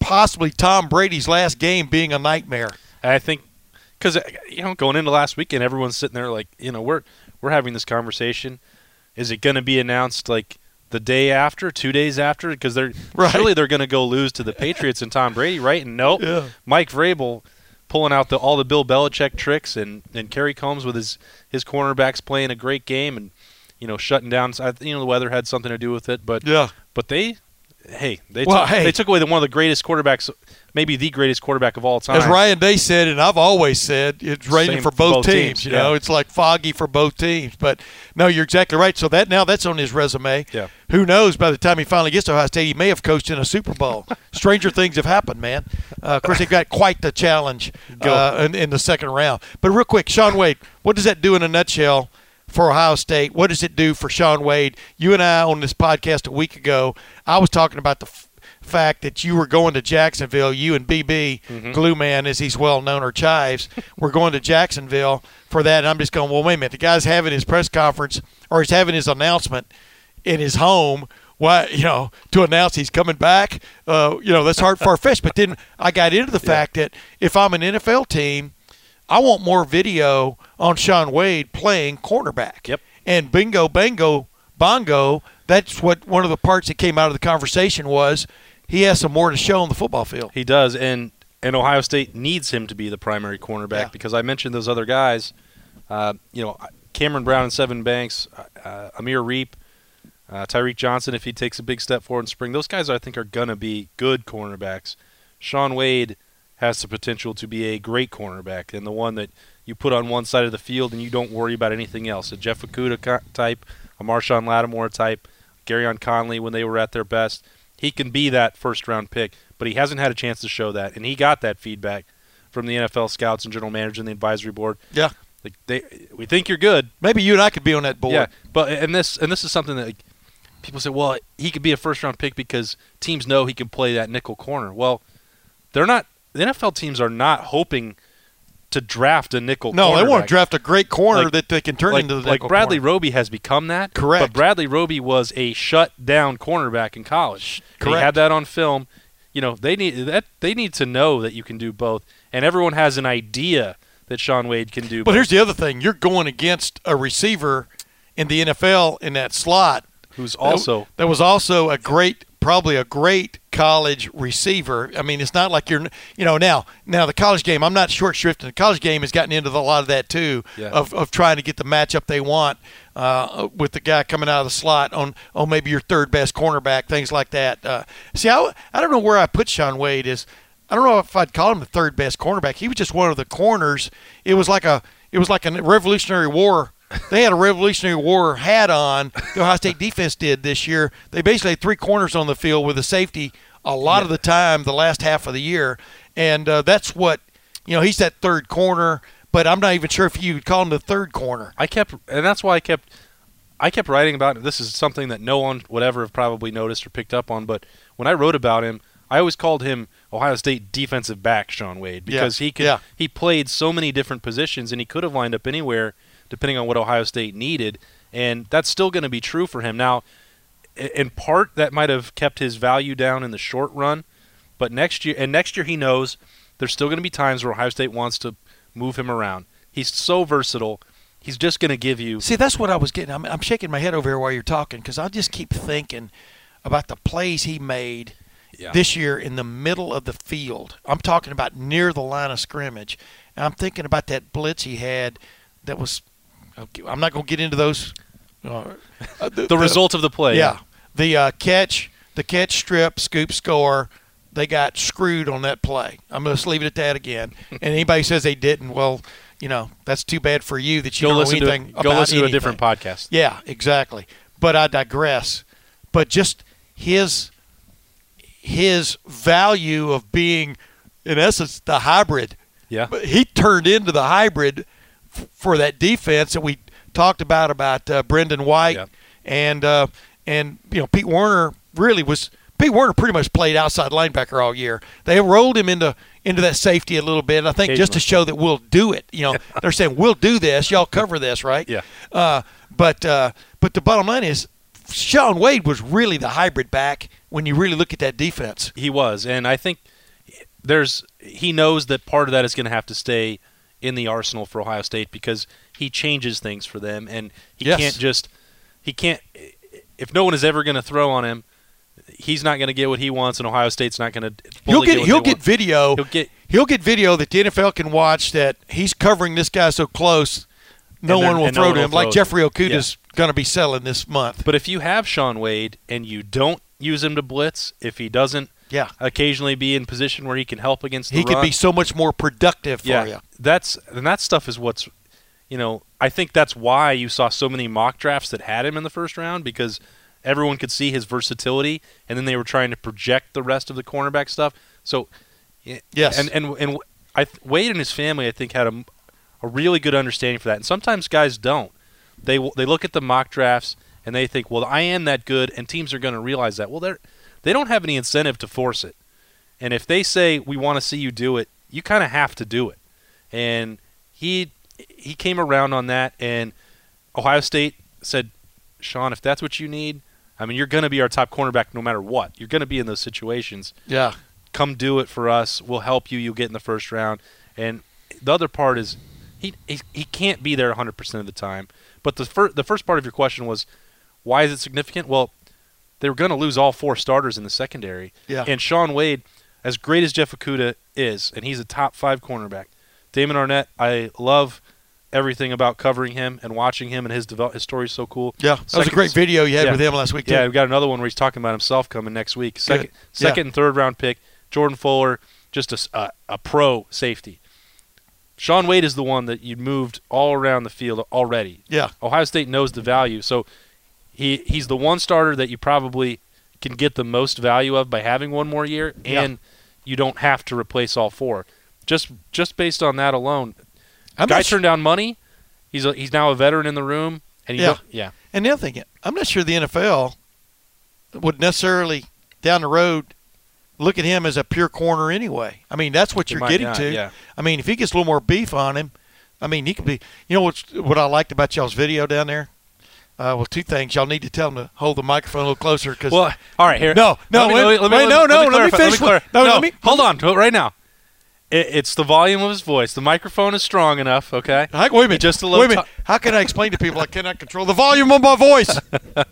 possibly Tom Brady's last game being a nightmare. I think because you know going into last weekend, everyone's sitting there like, you know, we're we're having this conversation. Is it going to be announced like the day after, two days after? Because they're Right. surely they're going to go lose to the Patriots and Tom Brady, right? And nope, Yeah. Mike Vrabel pulling out the all the Bill Belichick tricks, and and Kerry Coombs with his his cornerbacks playing a great game, and you know shutting down. You know the weather had something to do with it, but Yeah. but they. Hey, they Well, took, hey. they took away the, one of the greatest quarterbacks, maybe the greatest quarterback of all time. As Ryan Day said, and I've always said, it's raining Same for both, both teams. teams, You know, yeah. it's like foggy for both teams. But no, you're exactly right. So that now that's on his resume. Yeah. Who knows? By the time he finally gets to Ohio State, he may have coached in a Super Bowl. (laughs) Stranger things have happened, man. Uh, of course, they've got quite the challenge (laughs) uh, in, in the second round. But real quick, Shaun Wade, what does that do in a nutshell? For Ohio State, what does it do for Shaun Wade? You and I on this podcast a week ago, I was talking about the fact that you were going to Jacksonville, you and BB, Glue Man, as he's well known, or Chives, (laughs) were going to Jacksonville for that. And I'm just going, well, wait a minute. The guy's having his press conference or he's having his announcement in his home. Why, you know, to announce he's coming back, uh, you know, that's hard far fetched. But then I got into the (laughs) fact that if I'm an NFL team, I want more video on Shaun Wade playing cornerback. Yep. And bingo, bango, bongo. That's what one of the parts that came out of the conversation was. He has some more to show on the football field. He does, and and Ohio State needs him to be the primary cornerback Yeah. because I mentioned those other guys. Uh, you know, Cameron Brown and Sevyn Banks, uh, Amir Riep, uh, Tyreke Johnson. If he takes a big step forward in spring, those guys I think are gonna be good cornerbacks. Shaun Wade has the potential to be a great cornerback and the one that you put on one side of the field and you don't worry about anything else. A Jeff Okudah type, a Marshon Lattimore type, Gareon Conley when they were at their best. He can be that first round pick, but he hasn't had a chance to show that, and he got that feedback from the NFL scouts and general manager and the advisory board. Yeah. Like they, we think you're good. Maybe you and I could be on that board. Yeah, but and this and this is something that like, people say, well, he could be a first round pick because teams know he can play that nickel corner. Well, they're not. The NFL teams are not hoping to draft a nickel. No, they want to draft a great corner Like- that they can turn like, into the like nickel Bradley corner. Roby has become that. Correct. But Bradley Roby was a shut down cornerback in college. Correct. He had that on film. You know, they need that they need to know that you can do both. And everyone has an idea that Shaun Wade can do But both. here's the other thing: you're going against a receiver in the NFL in that slot who's also that was also a great, probably a great college receiver. I mean, it's not like you're, you know, now now the college game. I'm not short shrifting. The college game has gotten into the, a lot of that too, Yeah. of, of trying to get the matchup they want uh, with the guy coming out of the slot on on maybe your third best cornerback, things like that. Uh, see, I, I don't know where I put Shaun Wade is. I don't know if I'd call him the third best cornerback. He was just one of the corners. It was like a it was like a Revolutionary War. They had a Revolutionary War hat on. The Ohio State defense did this year. They basically had three corners on the field with a safety a lot of the time, the last half of the year, and uh, that's what you know. He's that third corner, but I'm not even sure if you would call him the third corner. I kept, and that's why I kept, I kept writing about it. This is something that no one would ever have probably noticed or picked up on. But when I wrote about him, I always called him Ohio State defensive back Shaun Wade Yeah, because he could, yeah. he played so many different positions and he could have lined up anywhere depending on what Ohio State needed, and that's still going to be true for him now. In part, that might have kept his value down in the short run, but next year, and next year he knows there's still going to be times where Ohio State wants to move him around. He's so versatile. He's just going to give you. See, that's what I was getting. I'm, I'm shaking my head over here while you're talking because I just keep thinking about the plays he made Yeah. this year in the middle of the field. I'm talking about near the line of scrimmage. And I'm thinking about that blitz he had that was. Okay, I'm not going to get into those. Uh, uh, the, result of the play. Yeah, the uh, catch, the catch, strip, scoop, score. They got screwed on that play. I'm going to leave it at that again. (laughs) and anybody says they didn't, well, you know that's too bad for you that you Go don't know listen to anything go about listen to a different podcast. Yeah, exactly. But I digress. But just his his value of being, in essence, the hybrid. Yeah. But he turned into the hybrid f- for that defense that we talked about about uh, Brendon White Yeah. and uh, and you know Pete Werner really was Pete Werner pretty much played outside linebacker all year. They rolled him into into that safety a little bit. I think just to show that we'll do it. You know, (laughs) they're saying we'll do this. Y'all cover this, right? Yeah. Uh, but uh, but the bottom line is, Shaun Wade was really the hybrid back when you really look at that defense. He was, and I think there's he knows that part of that is going to have to stay in the arsenal for Ohio State because he changes things for them, and he Yes. can't just he can't if no one is ever going to throw on him, he's not going to get what he wants, and Ohio State's not going to. He'll get he'll get video. He'll get he'll get video that the NFL can watch that he's covering this guy so close, no one will no throw one to him like. Jeffrey Okudah's going to be selling this month. But if you have Shaun Wade and you don't use him to blitz, if he doesn't Yeah. occasionally be in position where he can help against the He could be so much more productive for yeah, you. that's and that stuff is what's you know I think that's why you saw so many mock drafts that had him in the first round because everyone could see his versatility and then they were trying to project the rest of the cornerback stuff. So Yes. and and and I Wade and his family I think had a, a really good understanding for that. And sometimes guys don't. They they look at the mock drafts and they think, well, I am that good, and teams are going to realize that. Well, they're they don't have any incentive to force it. And if they say we want to see you do it, you kind of have to do it. And he he came around on that, and Ohio State said, Shaun, if that's what you need, I mean, you're going to be our top cornerback no matter what. You're going to be in those situations. Yeah. Come do it for us. We'll help you. You'll get in the first round. And the other part is he he, he can't be there 100% of the time. But the fir- the first part of your question was why is it significant? Well, they were going to lose all four starters in the secondary. Yeah. And Shaun Wade, as great as Jeff Okudah is, and he's a top five cornerback. Damon Arnette, I love everything about covering him and watching him and his develop. His story's so cool. Yeah, that was a great video you had yeah. with him last week. Yeah, we've got another one where he's talking about himself coming next week. Second, Good. second Yeah. and third round pick. Jordan Fuller, just a a pro safety. Shaun Wade is the one that you moved all around the field already. Yeah. Ohio State knows the value, so he he's the one starter that you probably can get the most value of by having one more year, Yeah. and you don't have to replace all four. Just just based on that alone, I'm guy turned down money. He's a, he's now a veteran in the room, and you Yeah. yeah. And the other thing, I'm not sure the NFL would necessarily down the road look at him as a pure corner anyway. I mean, that's what you're getting not, to. yeah. I mean, if he gets a little more beef on him, I mean, he could be. You know what's what I liked about y'all's video down there? Uh, well, two things. Y'all need to tell him to hold the microphone a little closer because. Well, all right, here. No, no, Let me- wait, let me- let me- wait, no, no, let me clarify, finish clar- what- no, let me- hold on, to it right now. It, it's the volume of his voice. The microphone is strong enough. Okay. How, wait a minute. Just a little Wait a minute. How can I explain to people I cannot control the volume of my voice? (laughs)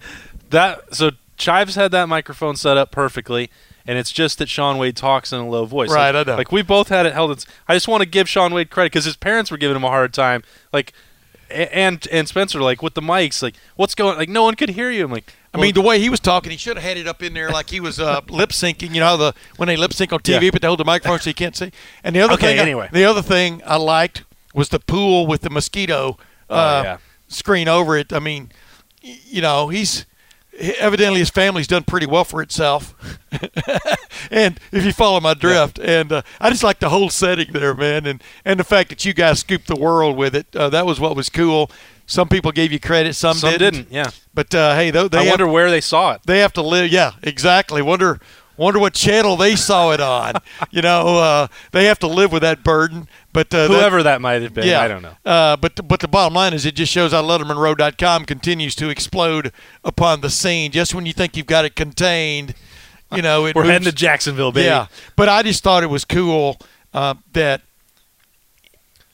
That so Chives had that microphone set up perfectly, and it's just that Shaun Wade talks in a low voice. Right, Like, I know. Like we both had it held. It's, I just want to give Shaun Wade credit because his parents were giving him a hard time. Like, and and Spencer like with the mics, like what's going? Like no one could hear you. I'm like, I mean, the way he was talking, he should have had it up in there like he was uh, (laughs) lip syncing. You know, the when they lip sync on TV, Yeah. but they hold the microphone so you can't see. And the other Okay, thing, I- anyway. the other thing I liked was the pool with the mosquito uh, Oh, yeah. screen over it. I mean, y- you know, he's evidently his family's done pretty well for itself. (laughs) and if you follow my drift, and uh, I just like the whole setting there, man, and and the fact that you guys scooped the world with it. Uh, that was what was cool. Some people gave you credit, some, Some didn't. didn't, yeah. But uh, hey, though they I have- wonder where they saw it. they have to live. Yeah, exactly. Wonder wonder what channel they saw it on. you know, uh, they have to live with that burden. But uh, that- Whoever that might have been, yeah, I don't know. Uh, but the, but the bottom line is, it just shows how LettermenRow.com continues to explode upon the scene. Just when you think you've got it contained, you know, it (laughs) We're moves- heading to Jacksonville, baby. yeah, but I just thought it was cool uh, that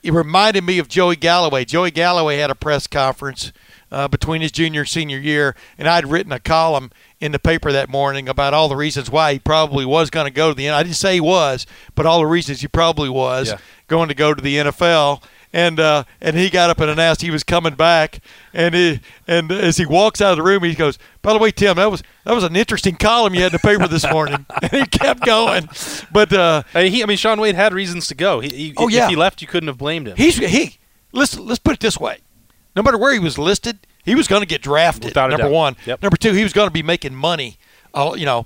it reminded me of Joey Galloway. Joey Galloway had a press conference uh, between his junior and senior year, and I'd written a column in the paper that morning about all the reasons why he probably was going to go to the. NFL. I didn't say he was, but all the reasons he probably was Yeah. going to go to the NFL. And uh, and he got up and announced he was coming back. And he, and as he walks out of the room, he goes, "By the way, Tim, that was that was an interesting column you had in the paper this morning." (laughs) and he kept going, but uh, I mean, he, I mean, Shaun Wade had reasons to go. He, he, Oh, yeah. If he left, you couldn't have blamed him. He's he. Listen, let's put it this way: no matter where he was listed, he was going to get drafted. Without number one. Yep. Number two, he was going to be making money. Uh, you know,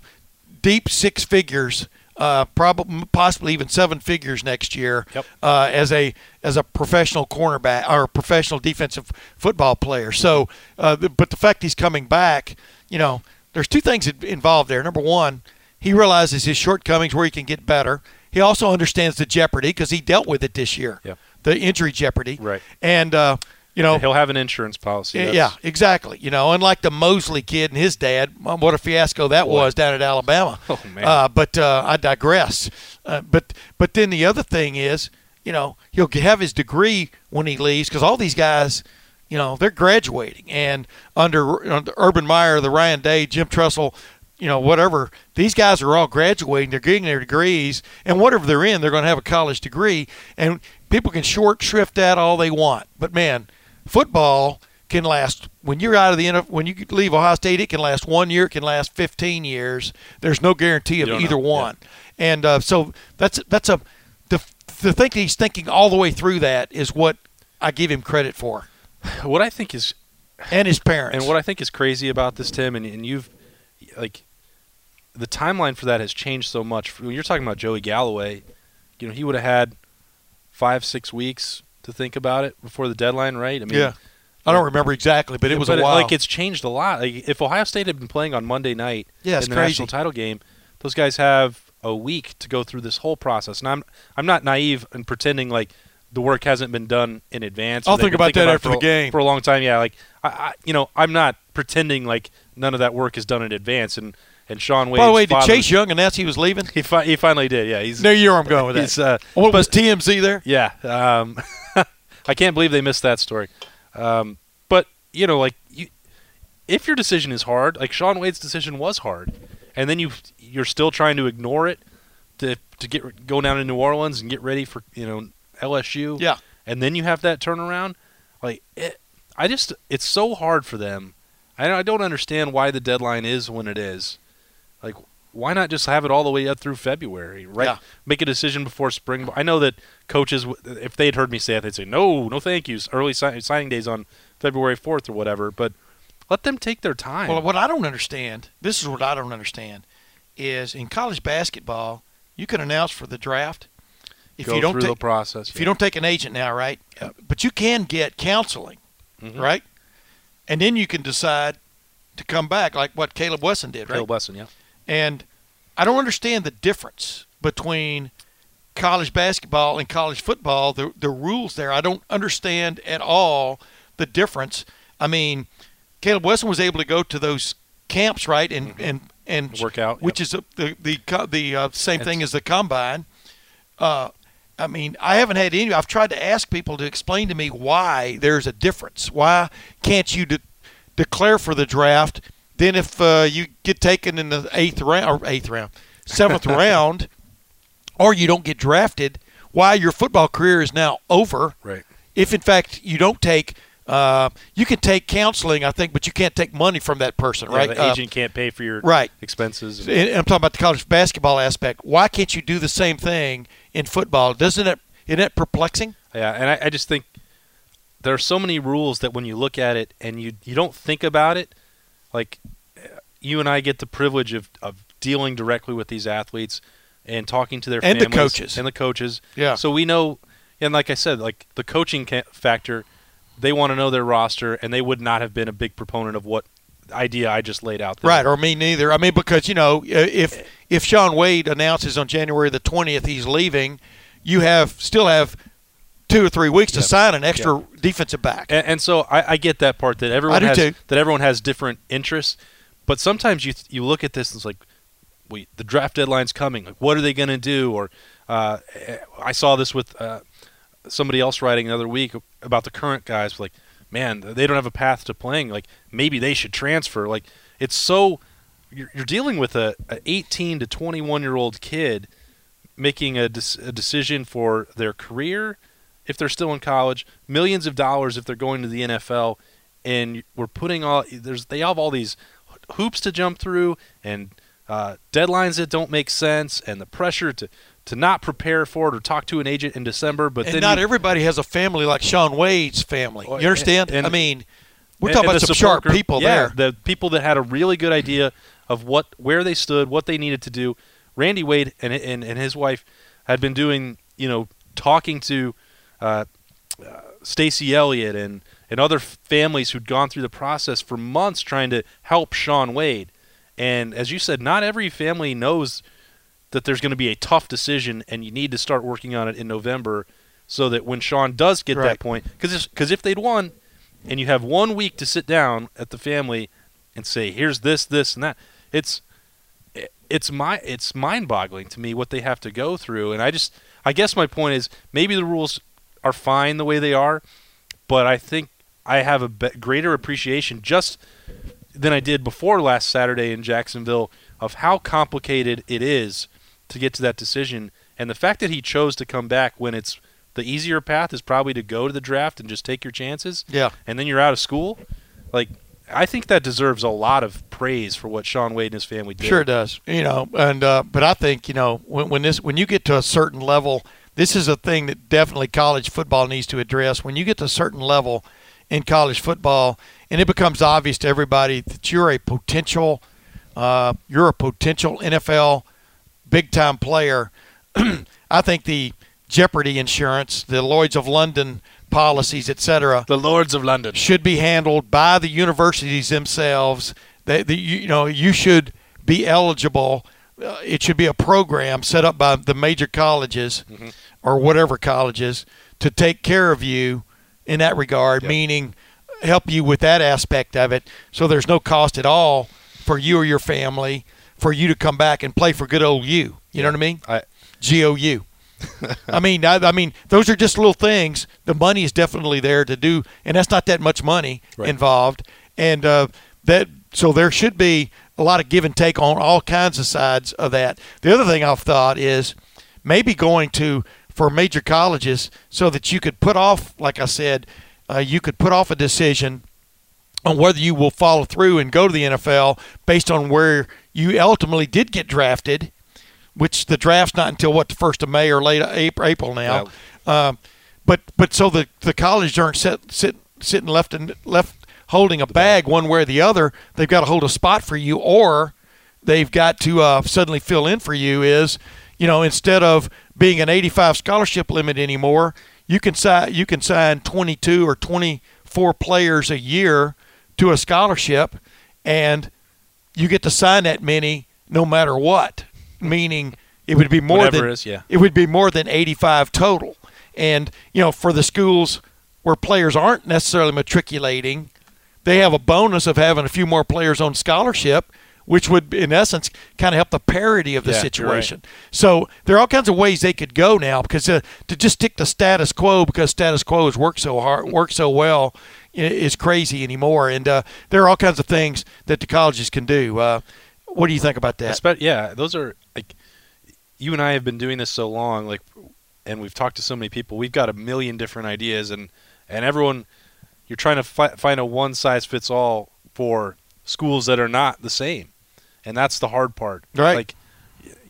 deep six figures, uh, probably possibly even seven figures next year. Yep. Uh, as a as a professional cornerback or professional defensive football player. So, uh, the, but the fact he's coming back, you know, there's two things involved there. Number one, he realizes his shortcomings where he can get better. He also understands the jeopardy because he dealt with it this year Yep. the injury jeopardy. Right. And uh, you know, He'll have an insurance policy. yeah, That's- yeah, exactly. You know, unlike the Mosley kid and his dad, what a fiasco that was down at Alabama. (laughs) Oh, man. Uh, but uh, I digress. Uh, but but then the other thing is, you know, he'll have his degree when he leaves because all these guys. You know they're graduating, and under, under Urban Meyer, the Ryan Day, Jim Tressel, you know whatever. These guys are all graduating. They're getting their degrees, and whatever they're in, they're going to have a college degree. And people can short shrift that all they want, but man, football can last when you're out of the when you leave Ohio State. It can last one year. It can last 15 years. There's no guarantee of either know. one, and uh, so that's that's a the the think he's thinking all the way through that is what I give him credit for, What I think is and his parents. And what I think is crazy about this, Tim, and, and you've like the timeline for that has changed so much. When you're talking about Joey Galloway, you know he would have had five, six weeks to think about it before the deadline, right? I mean, yeah, I don't remember exactly, but it was but a while. like it's changed a lot. Like if Ohio State had been playing on Monday night Yeah, in the crazy. national title game, those guys have a week to go through this whole process. And I'm I'm not naive and pretending like the work hasn't been done in advance. I'll think about that it after the a- game. for a long time. Yeah, like I, I you know I'm not pretending like none of that work is done in advance. And and Shaun Wade. By the way, did Chase Young announce he was leaving? He, fi- he finally did. Yeah, he's No, you know where I'm going with that. Uh, what was TMZ there? yeah. Um, (laughs) I can't believe they missed that story. Um, but you know, like you, if your decision is hard, like Shaun Wade's decision was hard, and then you you're still trying to ignore it to to get go down to New Orleans and get ready for you know LSU. Yeah. and then you have that turnaround. Like it, I just it's so hard for them. I don't, I don't understand why the deadline is when it is. Like why not just have it all the way up through February, right? Yeah. Make a decision before spring. I know that coaches, if they'd heard me say it, they'd say no, no, thank you. Early si- signing days on February fourth or whatever. But let them take their time. Well, what I don't understand, this is what I don't understand, is in college basketball, you can announce for the draft. If Go you don't through take, the process. if you don't take an agent now, right? Uh, But you can get counseling, Mhm. right? And then you can decide to come back, like what Caleb Wesson did, right? Caleb Wesson, yeah. And I don't understand the difference between college basketball and college football. The the rules there, I don't understand at all the difference. I mean, Caleb Wesson was able to go to those camps, right, and and and Mm-hmm. Work out, which is a, the the the uh, same thing as the combine. Uh, I mean, I haven't had any. I've tried to ask people to explain to me why there's a difference. Why can't you de- declare for the draft? Then, if uh, you get taken in the eighth round or eighth round, seventh (laughs) round, or you don't get drafted, why your football career is now over? Right. If in fact you don't take, uh, you can take counseling, I think, but you can't take money from that person, Yeah, right? The Uh, agent can't pay for your right. expenses. and I'm talking about the college basketball aspect. Why can't you do the same thing in football? Doesn't it? Isn't that perplexing? Yeah, and I, I just think there are so many rules that when you look at it and you you don't think about it, like you and I get the privilege of, of dealing directly with these athletes and talking to their And the coaches. and the coaches. Yeah. So we know, and like I said, like the coaching factor, they want to know their roster, and they would not have been a big proponent of what idea I just laid out. There. Right, or me neither. I mean, because you know, if if Shaun Wade announces on January the twentieth he's leaving, you have still have two or three weeks to sign an extra defensive back. And, and so I, I get that part that everyone has too. that everyone has different interests, but sometimes you you look at this and it's like, wait, the draft deadline's coming. Like, what are they going to do? Or uh, I saw this with uh, somebody else writing another week about the current guys. Like, man, they don't have a path to playing. Like, maybe they should transfer. Like, it's so you're, you're dealing with a, a 18 to 21 year old kid making a, des- a decision for their career if they're still in college, millions of dollars if they're going to the NFL, and we're putting all there's they have all these hoops to jump through and uh, deadlines that don't make sense and the pressure to to not prepare for it or talk to an agent in December, but and then not you- everybody has a family like Shaun Wade's family. You understand? and- I mean, we're talking and about some sharp group- people yeah, there. The people that had a really good idea of what where they stood, what they needed to do. Randy Wade and and, and his wife had been doing, you know, talking to uh, uh, Stacy Elliott and and other families who'd gone through the process for months trying to help Shaun Wade. And as you said, not every family knows that there's going to be a tough decision, and you need to start working on it in November, so that when Shaun does get Right. that point, because because if they'd won, and you have one week to sit down at the family and say, "Here's this, this, and that," it's it's my it's mind-boggling to me what they have to go through, and I just I guess my point is maybe the rules are fine the way they are, but I think I have a be- greater appreciation just than I did before last Saturday in Jacksonville of how complicated it is to get to that decision, and the fact that he chose to come back when it's the easier path is probably to go to the draft and just take your chances yeah. and then you're out of school. Like, I think that deserves a lot of praise for what Shaun Wade and his family did. Sure does. You know, and uh, but I think you know when when this when you get to a certain level, this is a thing that definitely college football needs to address. When you get to a certain level in college football, and it becomes obvious to everybody that you're a potential, uh, you're a potential NFL big time player. (clears throat) I think the Jeopardy insurance, the Lloyd's of London policies, et cetera, The Lords of London. should be handled by the universities themselves. They, the, you, know, you should be eligible. Uh, it should be a program set up by the major colleges or whatever colleges to take care of you in that regard, meaning help you with that aspect of it. So there's no cost at all for you or your family for you to come back and play for good old you. You know what I mean? I, G O U. (laughs) I mean, I, I mean, those are just little things. The money is definitely there to do, and that's not that much money Right. involved. And uh, that, so there should be a lot of give and take on all kinds of sides of that. The other thing I've thought is maybe going to for major colleges so that you could put off, like I said, uh, you could put off a decision on whether you will follow through and go to the NFL based on where you ultimately did get drafted, which the draft's not until what the first of May or late April, April now. Um, but but so the the colleges aren't sit, sit, sitting left and left holding a bag one way or the other. They've got to hold a spot for you, or they've got to uh, suddenly fill in for you. Is you know instead of being an 85 scholarship limit anymore, you can sign you can sign 22 or 24 players a year to a scholarship, and you get to sign that many no matter what. Meaning it would be more Whatever than it is, yeah. it would be more than 85 total. And you know, for the schools where players aren't necessarily matriculating, they have a bonus of having a few more players on scholarship, which would, in essence, kind of help the parity of the Yeah, you're right. situation. So there are all kinds of ways they could go now because uh, to just stick to status quo because status quo has worked so hard, worked so well, is crazy anymore. And uh, there are all kinds of things that the colleges can do. Uh, what do you think about that? Espe- yeah, those are like you and I have been doing this so long, like, and we've talked to so many people. We've got a million different ideas, and and everyone, you're trying to fi- find a one size fits all for schools that are not the same, and that's the hard part. Right. Like,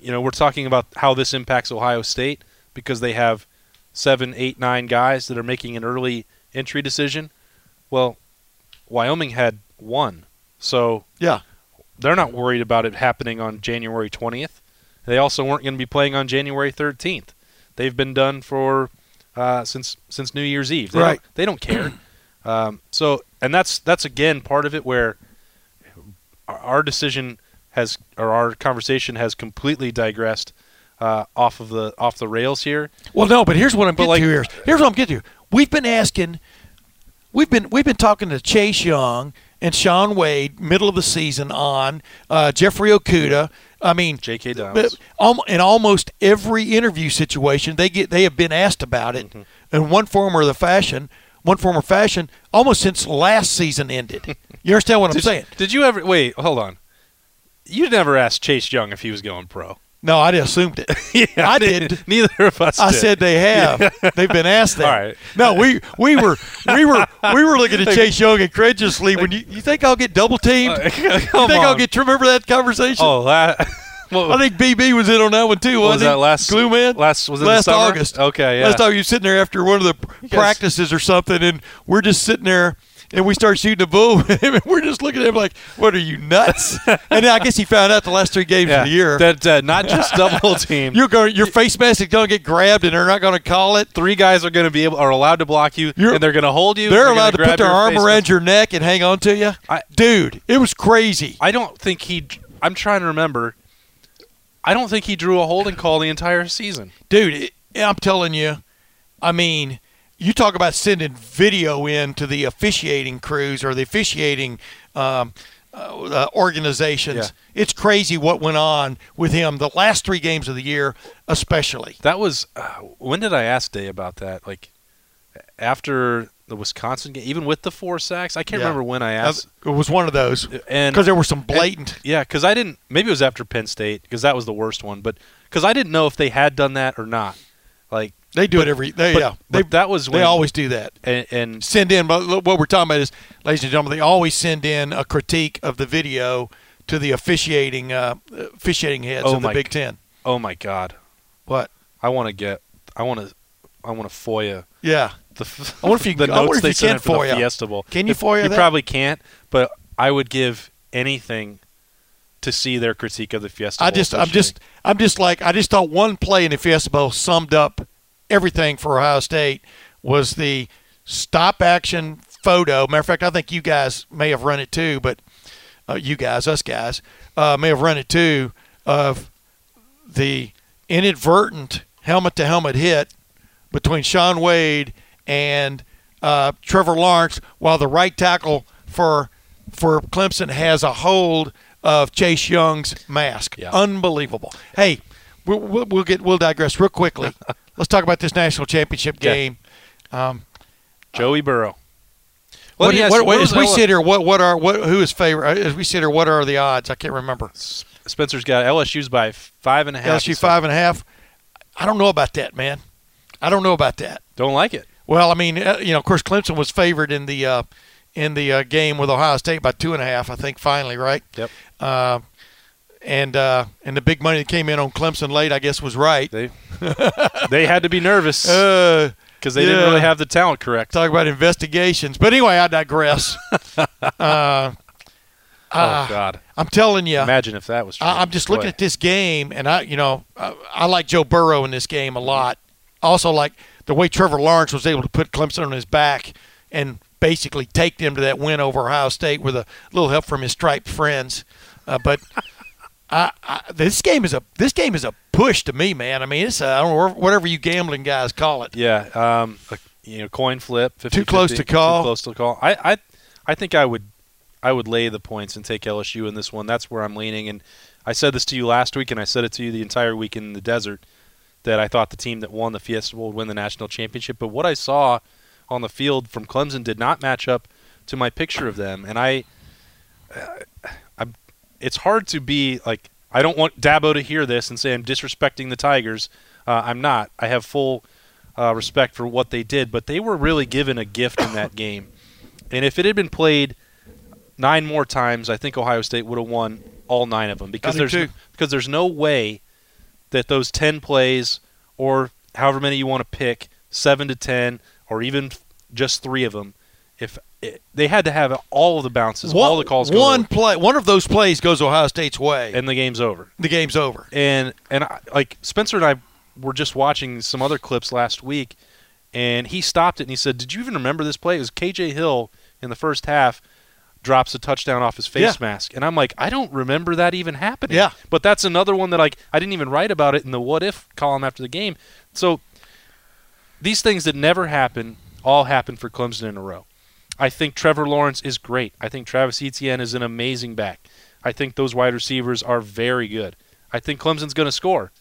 you know, we're talking about how this impacts Ohio State because they have seven, eight, nine guys that are making an early entry decision. Well, Wyoming had one, so Yeah. they're not worried about it happening on January 20th. They also weren't going to be playing on January 13th. They've been done for uh, since since New Year's Eve. They Right. Don't, they don't care. um, so, and that's that's again part of it where our decision has or our conversation has completely digressed uh, off of the off the rails here. Well, no, but here's what I'm But getting like- to here. Here's what I'm getting to. We've been asking, we've been we've been talking to Chase Young and Shaun Wade, middle of the season on uh, Jeffrey Okudah. I mean, J.K. Downs. in almost every interview situation, they get they have been asked about it Mm-hmm. in one form or the fashion, one form or fashion, almost since last season ended. (laughs) You understand what I'm Did, saying? did you ever wait? Hold on. You never asked Chase Young if he was going pro. No, I assumed it. (laughs) yeah, I did. Neither of us. I did. said they (laughs) have. They've been asked that. All right. No, we we were we were we were looking at (laughs) Chase Young incredulously when you you think I'll get double teamed? you think I'll on. get? Remember that conversation? Oh, la- what, I think BB was in on that one too. was that last Glue Man? Last was it last? August. Okay, yeah. Last time you were sitting there after one of the practices or something, and we're just sitting there. And we start shooting a bull, and we're just looking at him like, "What are you nuts?" and then I guess he found out the last three games yeah, of the year that uh, not just double (laughs) team. you're going, your face mask is going to get grabbed, and they're not going to call it. Three guys are going to be able are allowed to block you, You're- and they're going to hold you. They're gonna allowed to put their arm around mask. your neck and hang on to you. I- Dude, it was crazy. I don't think he. I'm trying to remember. I don't think he drew a holding call the entire season. Dude, it, I'm telling you, I mean, you talk about sending video in to the officiating crews or the officiating um, uh, uh, organizations. It's crazy what went on with him the last three games of the year, especially. That was uh, when did I ask Day about that? Like after the Wisconsin game, even with the four sacks. I can't Yeah. remember when I asked. It was one of those And because there were some blatant. Yeah, because I didn't. Maybe it was after Penn State because that was the worst one. But because I didn't know if they had done that or not. Like, They do it every. They, but, yeah, but they, that was when they always do that. and, and send in. But what we're talking about is, ladies and gentlemen, they always send in a critique of the video to the officiating uh, officiating heads Oh of the Big Ten. oh my God, What? I want to get. I want to. I want to FOIA Yeah. (laughs) the. I wonder if you- the I notes they sent in for the. Fiesta Bowl. Can you If- FOIA You that? probably can't, but I would give anything to see their critique of the Fiesta. I just, I'm just, I'm just like, I just thought one play in the Fiesta Bowl summed up everything for Ohio State was the stop action photo. Matter of fact, I think you guys may have run it too, but uh, you guys, us guys, uh, may have run it too of the inadvertent helmet to helmet hit between Shaun Wade and uh, Trevor Lawrence, while the right tackle for for Clemson has a hold of Chase Young's mask. Yeah. Unbelievable. Hey, we'll, we'll, we'll get we'll digress real quickly. (laughs) Let's talk about this national championship Okay. game. Um, Joey Burrow. what, Let me do you- what- what- what as we Ella- sit here, what what are what who is favorite? As we sit here, what are the odds? I can't remember. Spencer's got LSU's by five and a half. LSU five and a half. I don't know about that, man. I don't know about that. Don't like it. Well, I mean, uh, you know, of course, Clemson was favored in the uh, in the uh, game with Ohio State by two and a half. I think finally, right? Yep. Uh, and uh, and the big money that came in on Clemson late, I guess, was right. They they had to be nervous (laughs) Uh, because they didn't really have the talent correct. talk about investigations, but anyway, I digress. (laughs) uh, oh uh, God! I'm telling you, Imagine if that was true. I, I'm just looking at this game, and I, you know, I, I like Joe Burrow in this game a lot. Also, like the way Trevor Lawrence was able to put Clemson on his back and basically take them to that win over Ohio State with a little help from his striped friends. Uh, but I, I, this game is a this game is a push to me, man. I mean, it's a, I don't know whatever you gambling guys call it. Yeah, um, a, you know, coin flip. 50, Too close to call. Too close to call. I, I, I think I would, I would lay the points and take LSU in this one. That's where I'm leaning. And I said this to you last week, and I said it to you the entire week in the desert that I thought the team that won the Fiesta Bowl would win the national championship. But what I saw on the field from Clemson did not match up to my picture of them, and I, uh. It's hard to be like. I don't want Dabo to hear this and say I'm disrespecting the Tigers. Uh, I'm not. I have full uh, respect for what they did, but they were really given a gift in that game. And if it had been played nine more times, I think Ohio State would have won all nine of them because there's too. because there's no way that those ten plays or however many you want to pick, seven to ten, or even just three of them, if it, they had to have all of the bounces, One, all the calls, go one over, play, one of those plays goes Ohio State's way, and the game's over. the game's over. And and I, like Spencer and I were just watching some other clips last week, and he stopped it and he said, "Did you even remember this play? It was KJ Hill in the first half." Drops a touchdown off his face Yeah. mask, and I'm like, I don't remember that even happening. Yeah. but that's another one that like I didn't even write about it in the what if column after the game. So these things that never happen all happen for Clemson in a row. I think Trevor Lawrence is great. I think Travis Etienne is an amazing back. I think those wide receivers are very good. I think Clemson's going to score.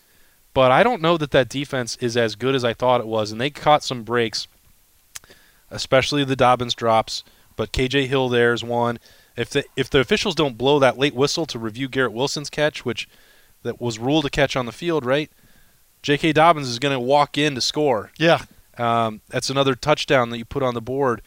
But I don't know that that defense is as good as I thought it was, and they caught some breaks, especially the Dobbins drops. But KJ Hill there is one. If the if the officials don't blow that late whistle to review Garrett Wilson's catch, which that was ruled a catch on the field, right? J.K. Dobbins is going to walk in to score. Yeah, Um, that's another touchdown that you put on the board,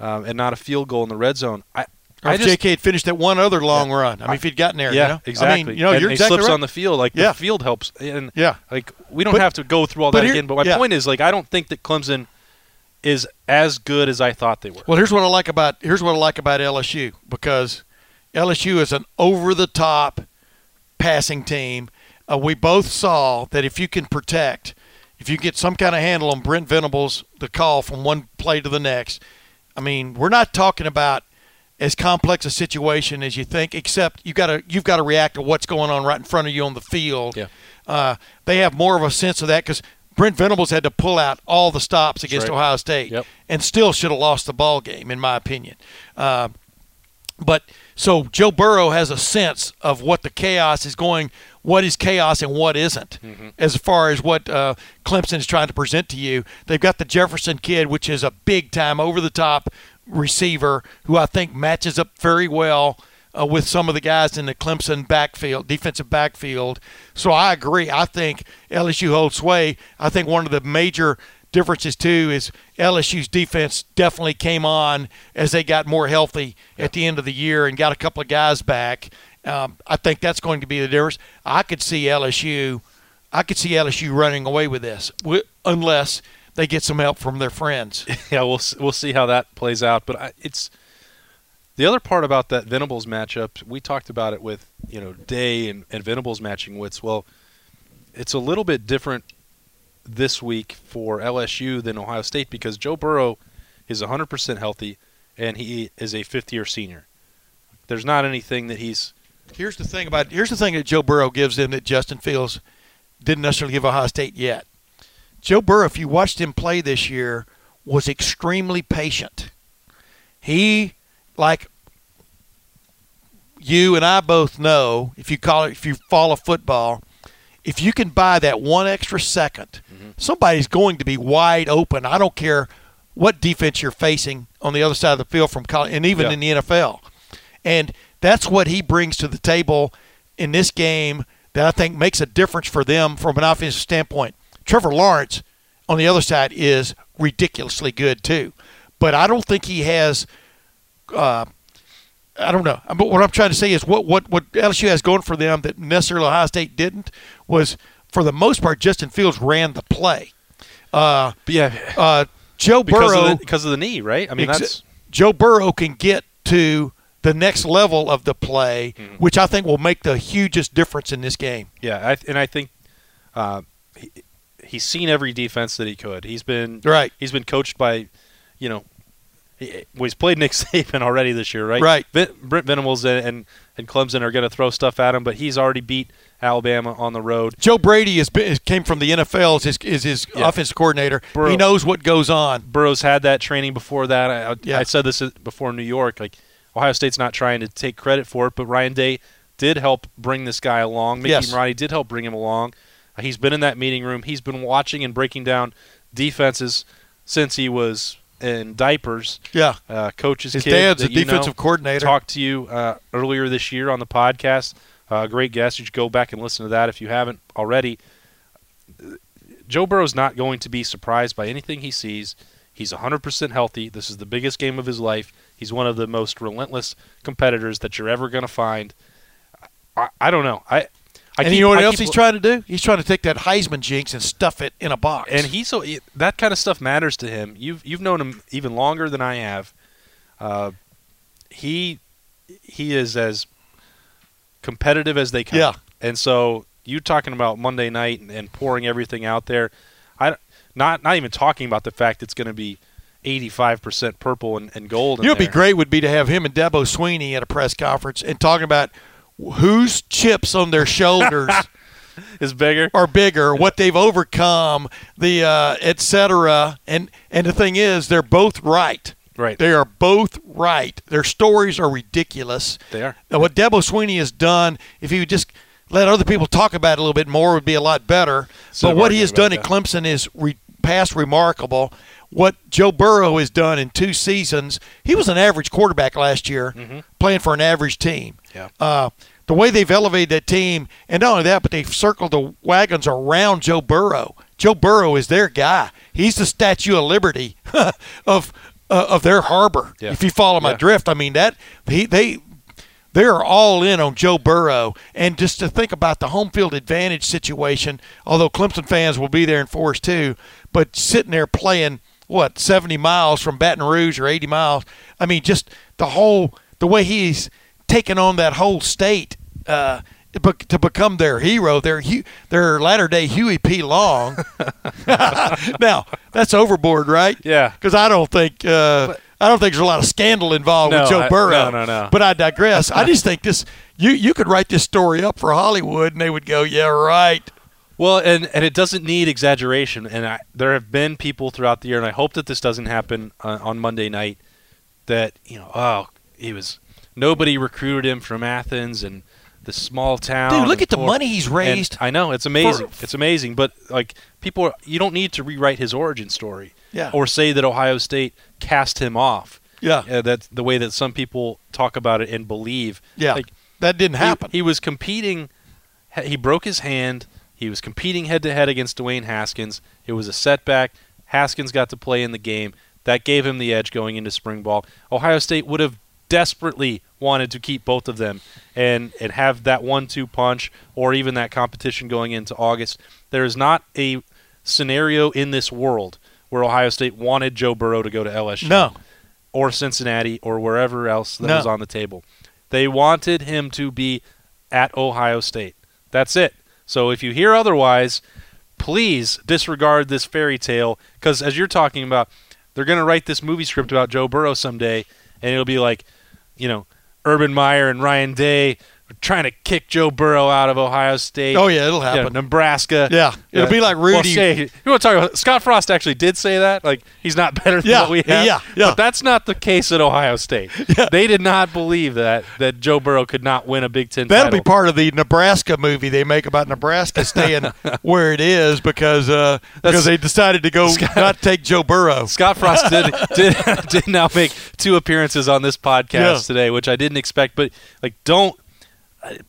um, and not a field goal in the red zone. I, or I if just, J.K. had finished that one other long run. I mean, if he'd gotten there, yeah, you know? exactly. I mean, you know, and you're he exactly slips right. on the field. Like Yeah. the field helps, and yeah, like we don't But- have to go through all that here- again. But my yeah. point is, like, I don't think that Clemson is as good as I thought they were. Well, here's what I like about here's what I like about LSU because LSU is an over the top passing team. Uh, we both saw that if you can protect, if you get some kind of handle on Brent Venables, the call from one play to the next. I mean, we're not talking about as complex a situation as you think, except you got to you've got to react to what's going on right in front of you on the field. Yeah. Uh, they have more of a sense of that because Brent Venables had to pull out all the stops against right. Ohio State Yep. and still should have lost the ball game, in my opinion. Uh, but so Joe Burrow has a sense of what the chaos is going, what is chaos and what isn't, as far as what uh, Clemson is trying to present to you. They've got the Jefferson kid, which is a big time, over the top receiver who I think matches up very well. Uh, with some of the guys in the Clemson backfield, defensive backfield. So I agree. I think LSU holds sway. I think one of the major differences too is LSU's defense definitely came on as they got more healthy at the end of the year and got a couple of guys back. Um, I think that's going to be the difference. I could see LSU, I could see LSU running away with this, unless they get some help from their friends. (laughs) yeah, we'll we'll see how that plays out. But I, it's the other part about that Venables matchup. We talked about it with you know Day and, and Venables matching wits. Well, it's a little bit different this week for LSU than Ohio State because Joe Burrow is 100% healthy and he is a fifth year senior. There's not anything that he's Here's the thing about here's the thing that Joe Burrow gives them that Justin Fields didn't necessarily give Ohio State yet. Joe Burrow, if you watched him play this year, was extremely patient. He like you and I both know, if you call it if you follow football, if you can buy that one extra 2nd somebody's going to be wide open. I don't care what defense you're facing on the other side of the field from college and even Yeah. in the NFL. And that's what he brings to the table in this game that I think makes a difference for them from an offensive standpoint. Trevor Lawrence on the other side is ridiculously good too, but I don't think he has. Uh, I don't know, but what I'm trying to say is what what what LSU has going for them that necessarily Ohio State didn't was for the most part Justin Fields ran the play. Uh, yeah uh, Joe because Burrow of the, because of the knee, right? I mean Exa- that's Joe Burrow can get to the next level of the play, Mm-hmm. which I think will make the hugest difference in this game. yeah, I, and I think uh, he, he's seen every defense that he could. He's been Right. He's been coached by, you know, he's played Nick (laughs) Saban already this year, right? Right. Vin, Brent Venables and, and and Clemson are going to throw stuff at him, but he's already beat Alabama on the road. Joe Brady is, is came from the NFL as his, is his Yeah. offensive coordinator. Burrow- He knows what goes on. Burrow's had that training before that. I, I- Yeah. I said this before in New York. Like Ohio State's not trying to take credit for it, but Ryan Day did help bring this guy along. Mickey Yes. Marotti did help bring him along. He's been in that meeting room. He's been watching and breaking down defenses since he was in diapers. Yeah. Uh, coach's His kid dad's a defensive coordinator. Talked to you uh, earlier this year on the podcast. Uh, great guest. You should go back and listen to that if you haven't already. Joe Burrow's not going to be surprised by anything he sees. He's 100% healthy. This is the biggest game of his life. He's one of the most relentless competitors that you're ever going to find. I, I don't know. I, I and keep- you know what I else keep- he's trying to do? He's trying to take that Heisman jinx and stuff it in a box. and he's so that kind of stuff matters to him. You've you've known him even longer than I have. Uh, he he is as competitive as they come. Yeah. And so you talking about Monday night and, and pouring everything out there, I not not even talking about the fact it's going to be 85% purple and, and gold. You know, what'd be great would be to have him and Dabo Swinney at a press conference and talking about whose chips on their shoulders (laughs) is bigger. are bigger, what they've overcome, the uh, et cetera. And and the thing is, they're both right. Right. They are both right. Their stories are ridiculous. They are. Now, what Dabo Swinney has done, if he would just let other people talk about it a little bit more, would be a lot better. So but what he has done about at Clemson is re- past remarkable. What Joe Burrow has done in two seasons, he was an average quarterback last year, playing for an average team. Mm-hmm. Yeah. Uh, the way they've elevated that team, and not only that, but they've circled the wagons around Joe Burrow. Joe Burrow is their guy. He's the Statue of Liberty (laughs) of uh, of their harbor. Yeah. If you follow my Yeah. drift, I mean that he they they are all in on Joe Burrow. And just to think about the home field advantage situation, although Clemson fans will be there in force too, but sitting there playing what seventy miles from Baton Rouge or eighty miles. I mean, just the whole the way he's taken on that whole state. Uh, to become their hero, their their latter day Huey P. Long. (laughs) (laughs) now that's overboard, right? Yeah. Because I don't think uh, I don't think there's a lot of scandal involved No, with Joe I- Burrow. no, no, no. But I digress. I (laughs) just think this you you could write this story up for Hollywood, and they would go, "Yeah, right." Well, and and it doesn't need exaggeration. And I, there have been people throughout the year, and I hope that this doesn't happen uh, on Monday night. That you know, oh, he was nobody recruited him from Athens and the small town. Dude, look at the money he's raised. I know it's amazing. for- it's amazing, but like people, are, you don't need to rewrite his origin story. Yeah. Or say that Ohio State cast him off. Yeah. Uh, that's the way that some people talk about it and believe. Yeah, Like, that didn't he- happen. He, was competing. He broke his hand. He was competing head to head against Dwayne Haskins. It was a setback. Haskins got to play in the game. That gave him the edge going into spring ball. Ohio State would have desperately wanted to keep both of them and, and have that one two punch or even that competition going into August. There is not a scenario in this world where Ohio State wanted Joe Burrow to go to LSU no, or Cincinnati or wherever else that No. was on the table. They wanted him to be at Ohio State. That's it. So if you hear otherwise, please disregard this fairy tale because as you're talking about, they're going to write this movie script about Joe Burrow someday, and it'll be like, you know, Urban Meyer and Ryan Day trying to kick Joe Burrow out of Ohio State. oh yeah, it'll happen. Nebraska. Yeah, it'll be like Well, Rudy. say, you want to talk about Scott Frost actually did say that like he's not better than Yeah, what we have. yeah, yeah. But that's not the case at Ohio State. (laughs) Yeah. They did not believe that that Joe Burrow could not win a Big Ten. That'll be part of the Nebraska movie they make about Nebraska staying (laughs) where it is because uh, because they decided to go (laughs) not take Joe Burrow. Scott Frost did did did now make two appearances on this podcast Yeah. today, which I didn't expect. But like, don't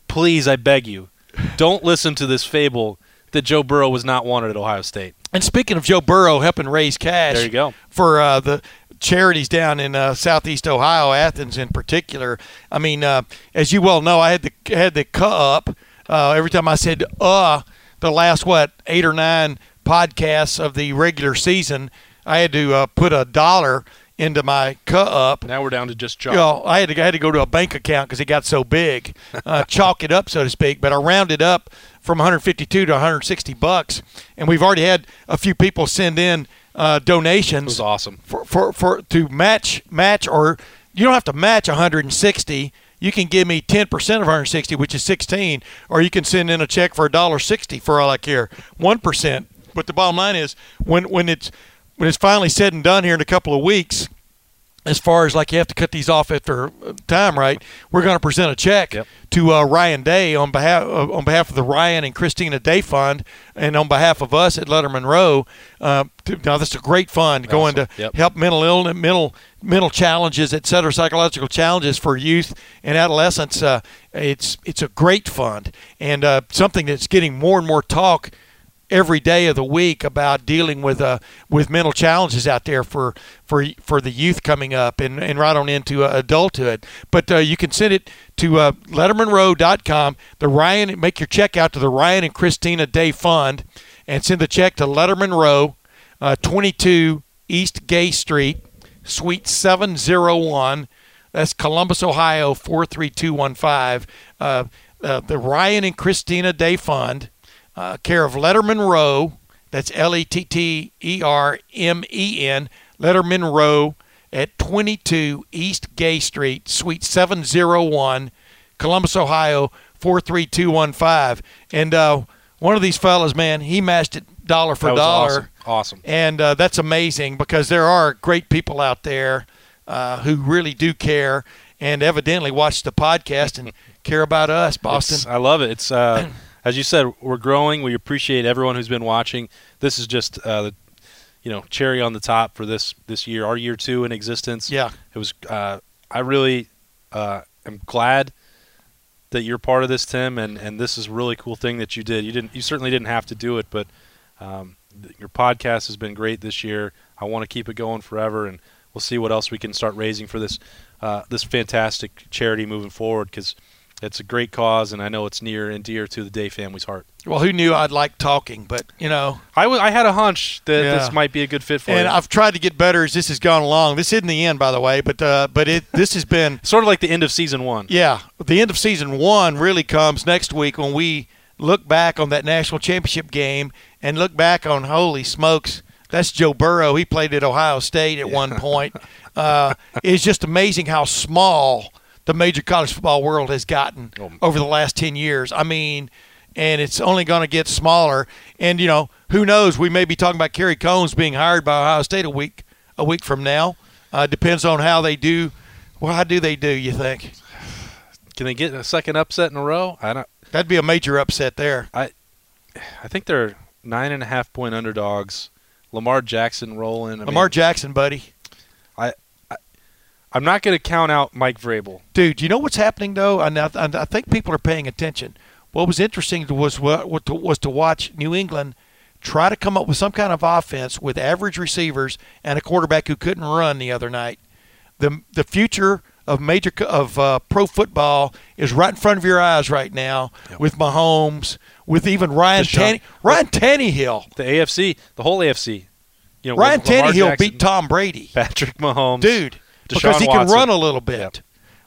please, I beg you, don't listen to this fable that Joe Burrow was not wanted at Ohio State. And speaking of Joe Burrow helping raise cash, There you go. for uh, the charities down in uh, southeast Ohio, Athens in particular. I mean, uh, as you well know, I had the had the cup uh, every time I said uh the last what eight or nine podcasts of the regular season. I had to uh, put a dollar into my cu up. Now we're down to just chalk. You know, I had to I had to go to a bank account because it got so big, uh, (laughs) chalk it up so to speak. But I rounded up from 152 to 160 bucks, and we've already had a few people send in uh, donations it was awesome. for, for for to match match or you don't have to match 160. You can give me 10% of 160, which is 16, or you can send in a check for a dollar 60 for all I care, one percent. But the bottom line is when when it's when it's finally said and done here in a couple of weeks, as far as like you have to cut these off after time, right? We're going to present a check Yep. to uh, Ryan Day on behalf uh, on behalf of the Ryan and Christina Day Fund, and on behalf of us at Lettermen Row. Uh, to, now this is a great fund going to Yep. help mental illness, mental mental challenges, et cetera, psychological challenges for youth and adolescents. Uh, it's it's a great fund and uh, something that's getting more and more talk every day of the week about dealing with uh with mental challenges out there for for for the youth coming up and, and right on into uh, adulthood. But uh, you can send it to uh, LettermenRow.com. The Ryan make your check out to the Ryan and Christina Day Fund and send the check to Lettermen Row, uh, 22 East Gay Street. Suite 701. That's Columbus, Ohio 43215. Uh, uh, the Ryan and Christina Day Fund, uh, care of Lettermen Row. That's L E T T E R M E N. Lettermen Row at 22 East Gay Street, Suite 701, Columbus, Ohio 43215. And uh, one of these fellas, man, he matched it dollar for That was dollar. awesome. Awesome. And uh, that's amazing because there are great people out there uh, who really do care and evidently watch the podcast and (laughs) care about us, It's- Boston. I love it. It's uh, as you said, we're growing. We appreciate everyone who's been watching. This is just uh, the you know cherry on the top for this this year, our year two in existence. Yeah. it was. Uh, I really uh, am glad that you're part of this, Tim, and and this is a really cool thing that you did. You didn't. You certainly didn't have to do it, but um, your podcast has been great this year. I want to keep it going forever, and we'll see what else we can start raising for this uh, this fantastic charity moving forward because it's a great cause, and I know it's near and dear to the Day family's heart. Well, who knew I'd like talking, but you know. I I had a hunch that Yeah. this might be a good fit for And you. I've tried to get better as this has gone along. This isn't the end, by the way, but uh, but it this has been (laughs) sort of like the end of season one. yeah. The end of season one really comes next week when we look back on that national championship game and look back on holy smokes, that's Joe Burrow. He played at Ohio State at one point. Uh, it's just amazing how small the major college football world has gotten Oh. over the last ten years. I mean. And it's only going to get smaller. And you know, who knows? We may be talking about Kerry Coombs being hired by Ohio State a week a week from now. Uh, depends on how they do. Well, how do they do? You think? Can they get a second upset in a row? I don't. That'd be a major upset there. I think they're nine and a half point underdogs. Lamar Jackson rolling. I Lamar mean, Jackson, buddy. I'm not going to count out Mike Vrabel. Dude, you know what's happening though? And I, I think people are paying attention. What was interesting was what, what to, was to watch New England try to come up with some kind of offense with average receivers and a quarterback who couldn't run the other night. The the future of major of uh, pro football is right in front of your eyes right now with Mahomes, with even Ryan Tanny, Ryan Tannehill. The AFC, the whole AFC. You know, Ryan Tannehill Jackson, beat Tom Brady. Patrick Mahomes, dude, Deshaun because he can Watson. run a little bit. Yep.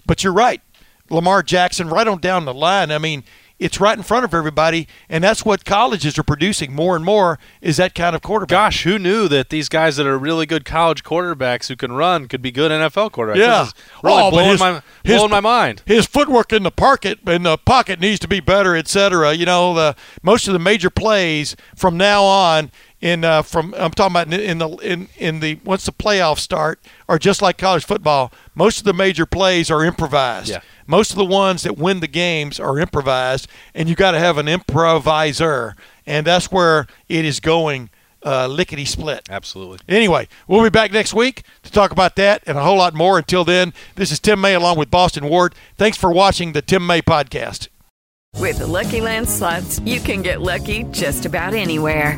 But you're right, Lamar Jackson, right on down the line. I mean, it's right in front of everybody, and that's what colleges are producing more and more is that kind of quarterback. Gosh, who knew that these guys that are really good college quarterbacks who can run could be good NFL quarterbacks? Yeah. Really Oh, blowing, his- my, his- blowing my mind. His footwork in the pocket in the pocket needs to be better, etc. You know, the most of the major plays from now on in uh, from I'm talking about in, in the in in the once the playoffs start are just like college football. Most of the major plays are improvised. Yeah. Most of the ones that win the games are improvised, and you got to have an improviser, and that's where it is going uh, lickety split. Absolutely. Anyway, we'll be back next week to talk about that and a whole lot more. Until then, this is Tim May along with Boston Ward. Thanks for watching the Tim May podcast. With the Lucky Land slots, you can get lucky just about anywhere.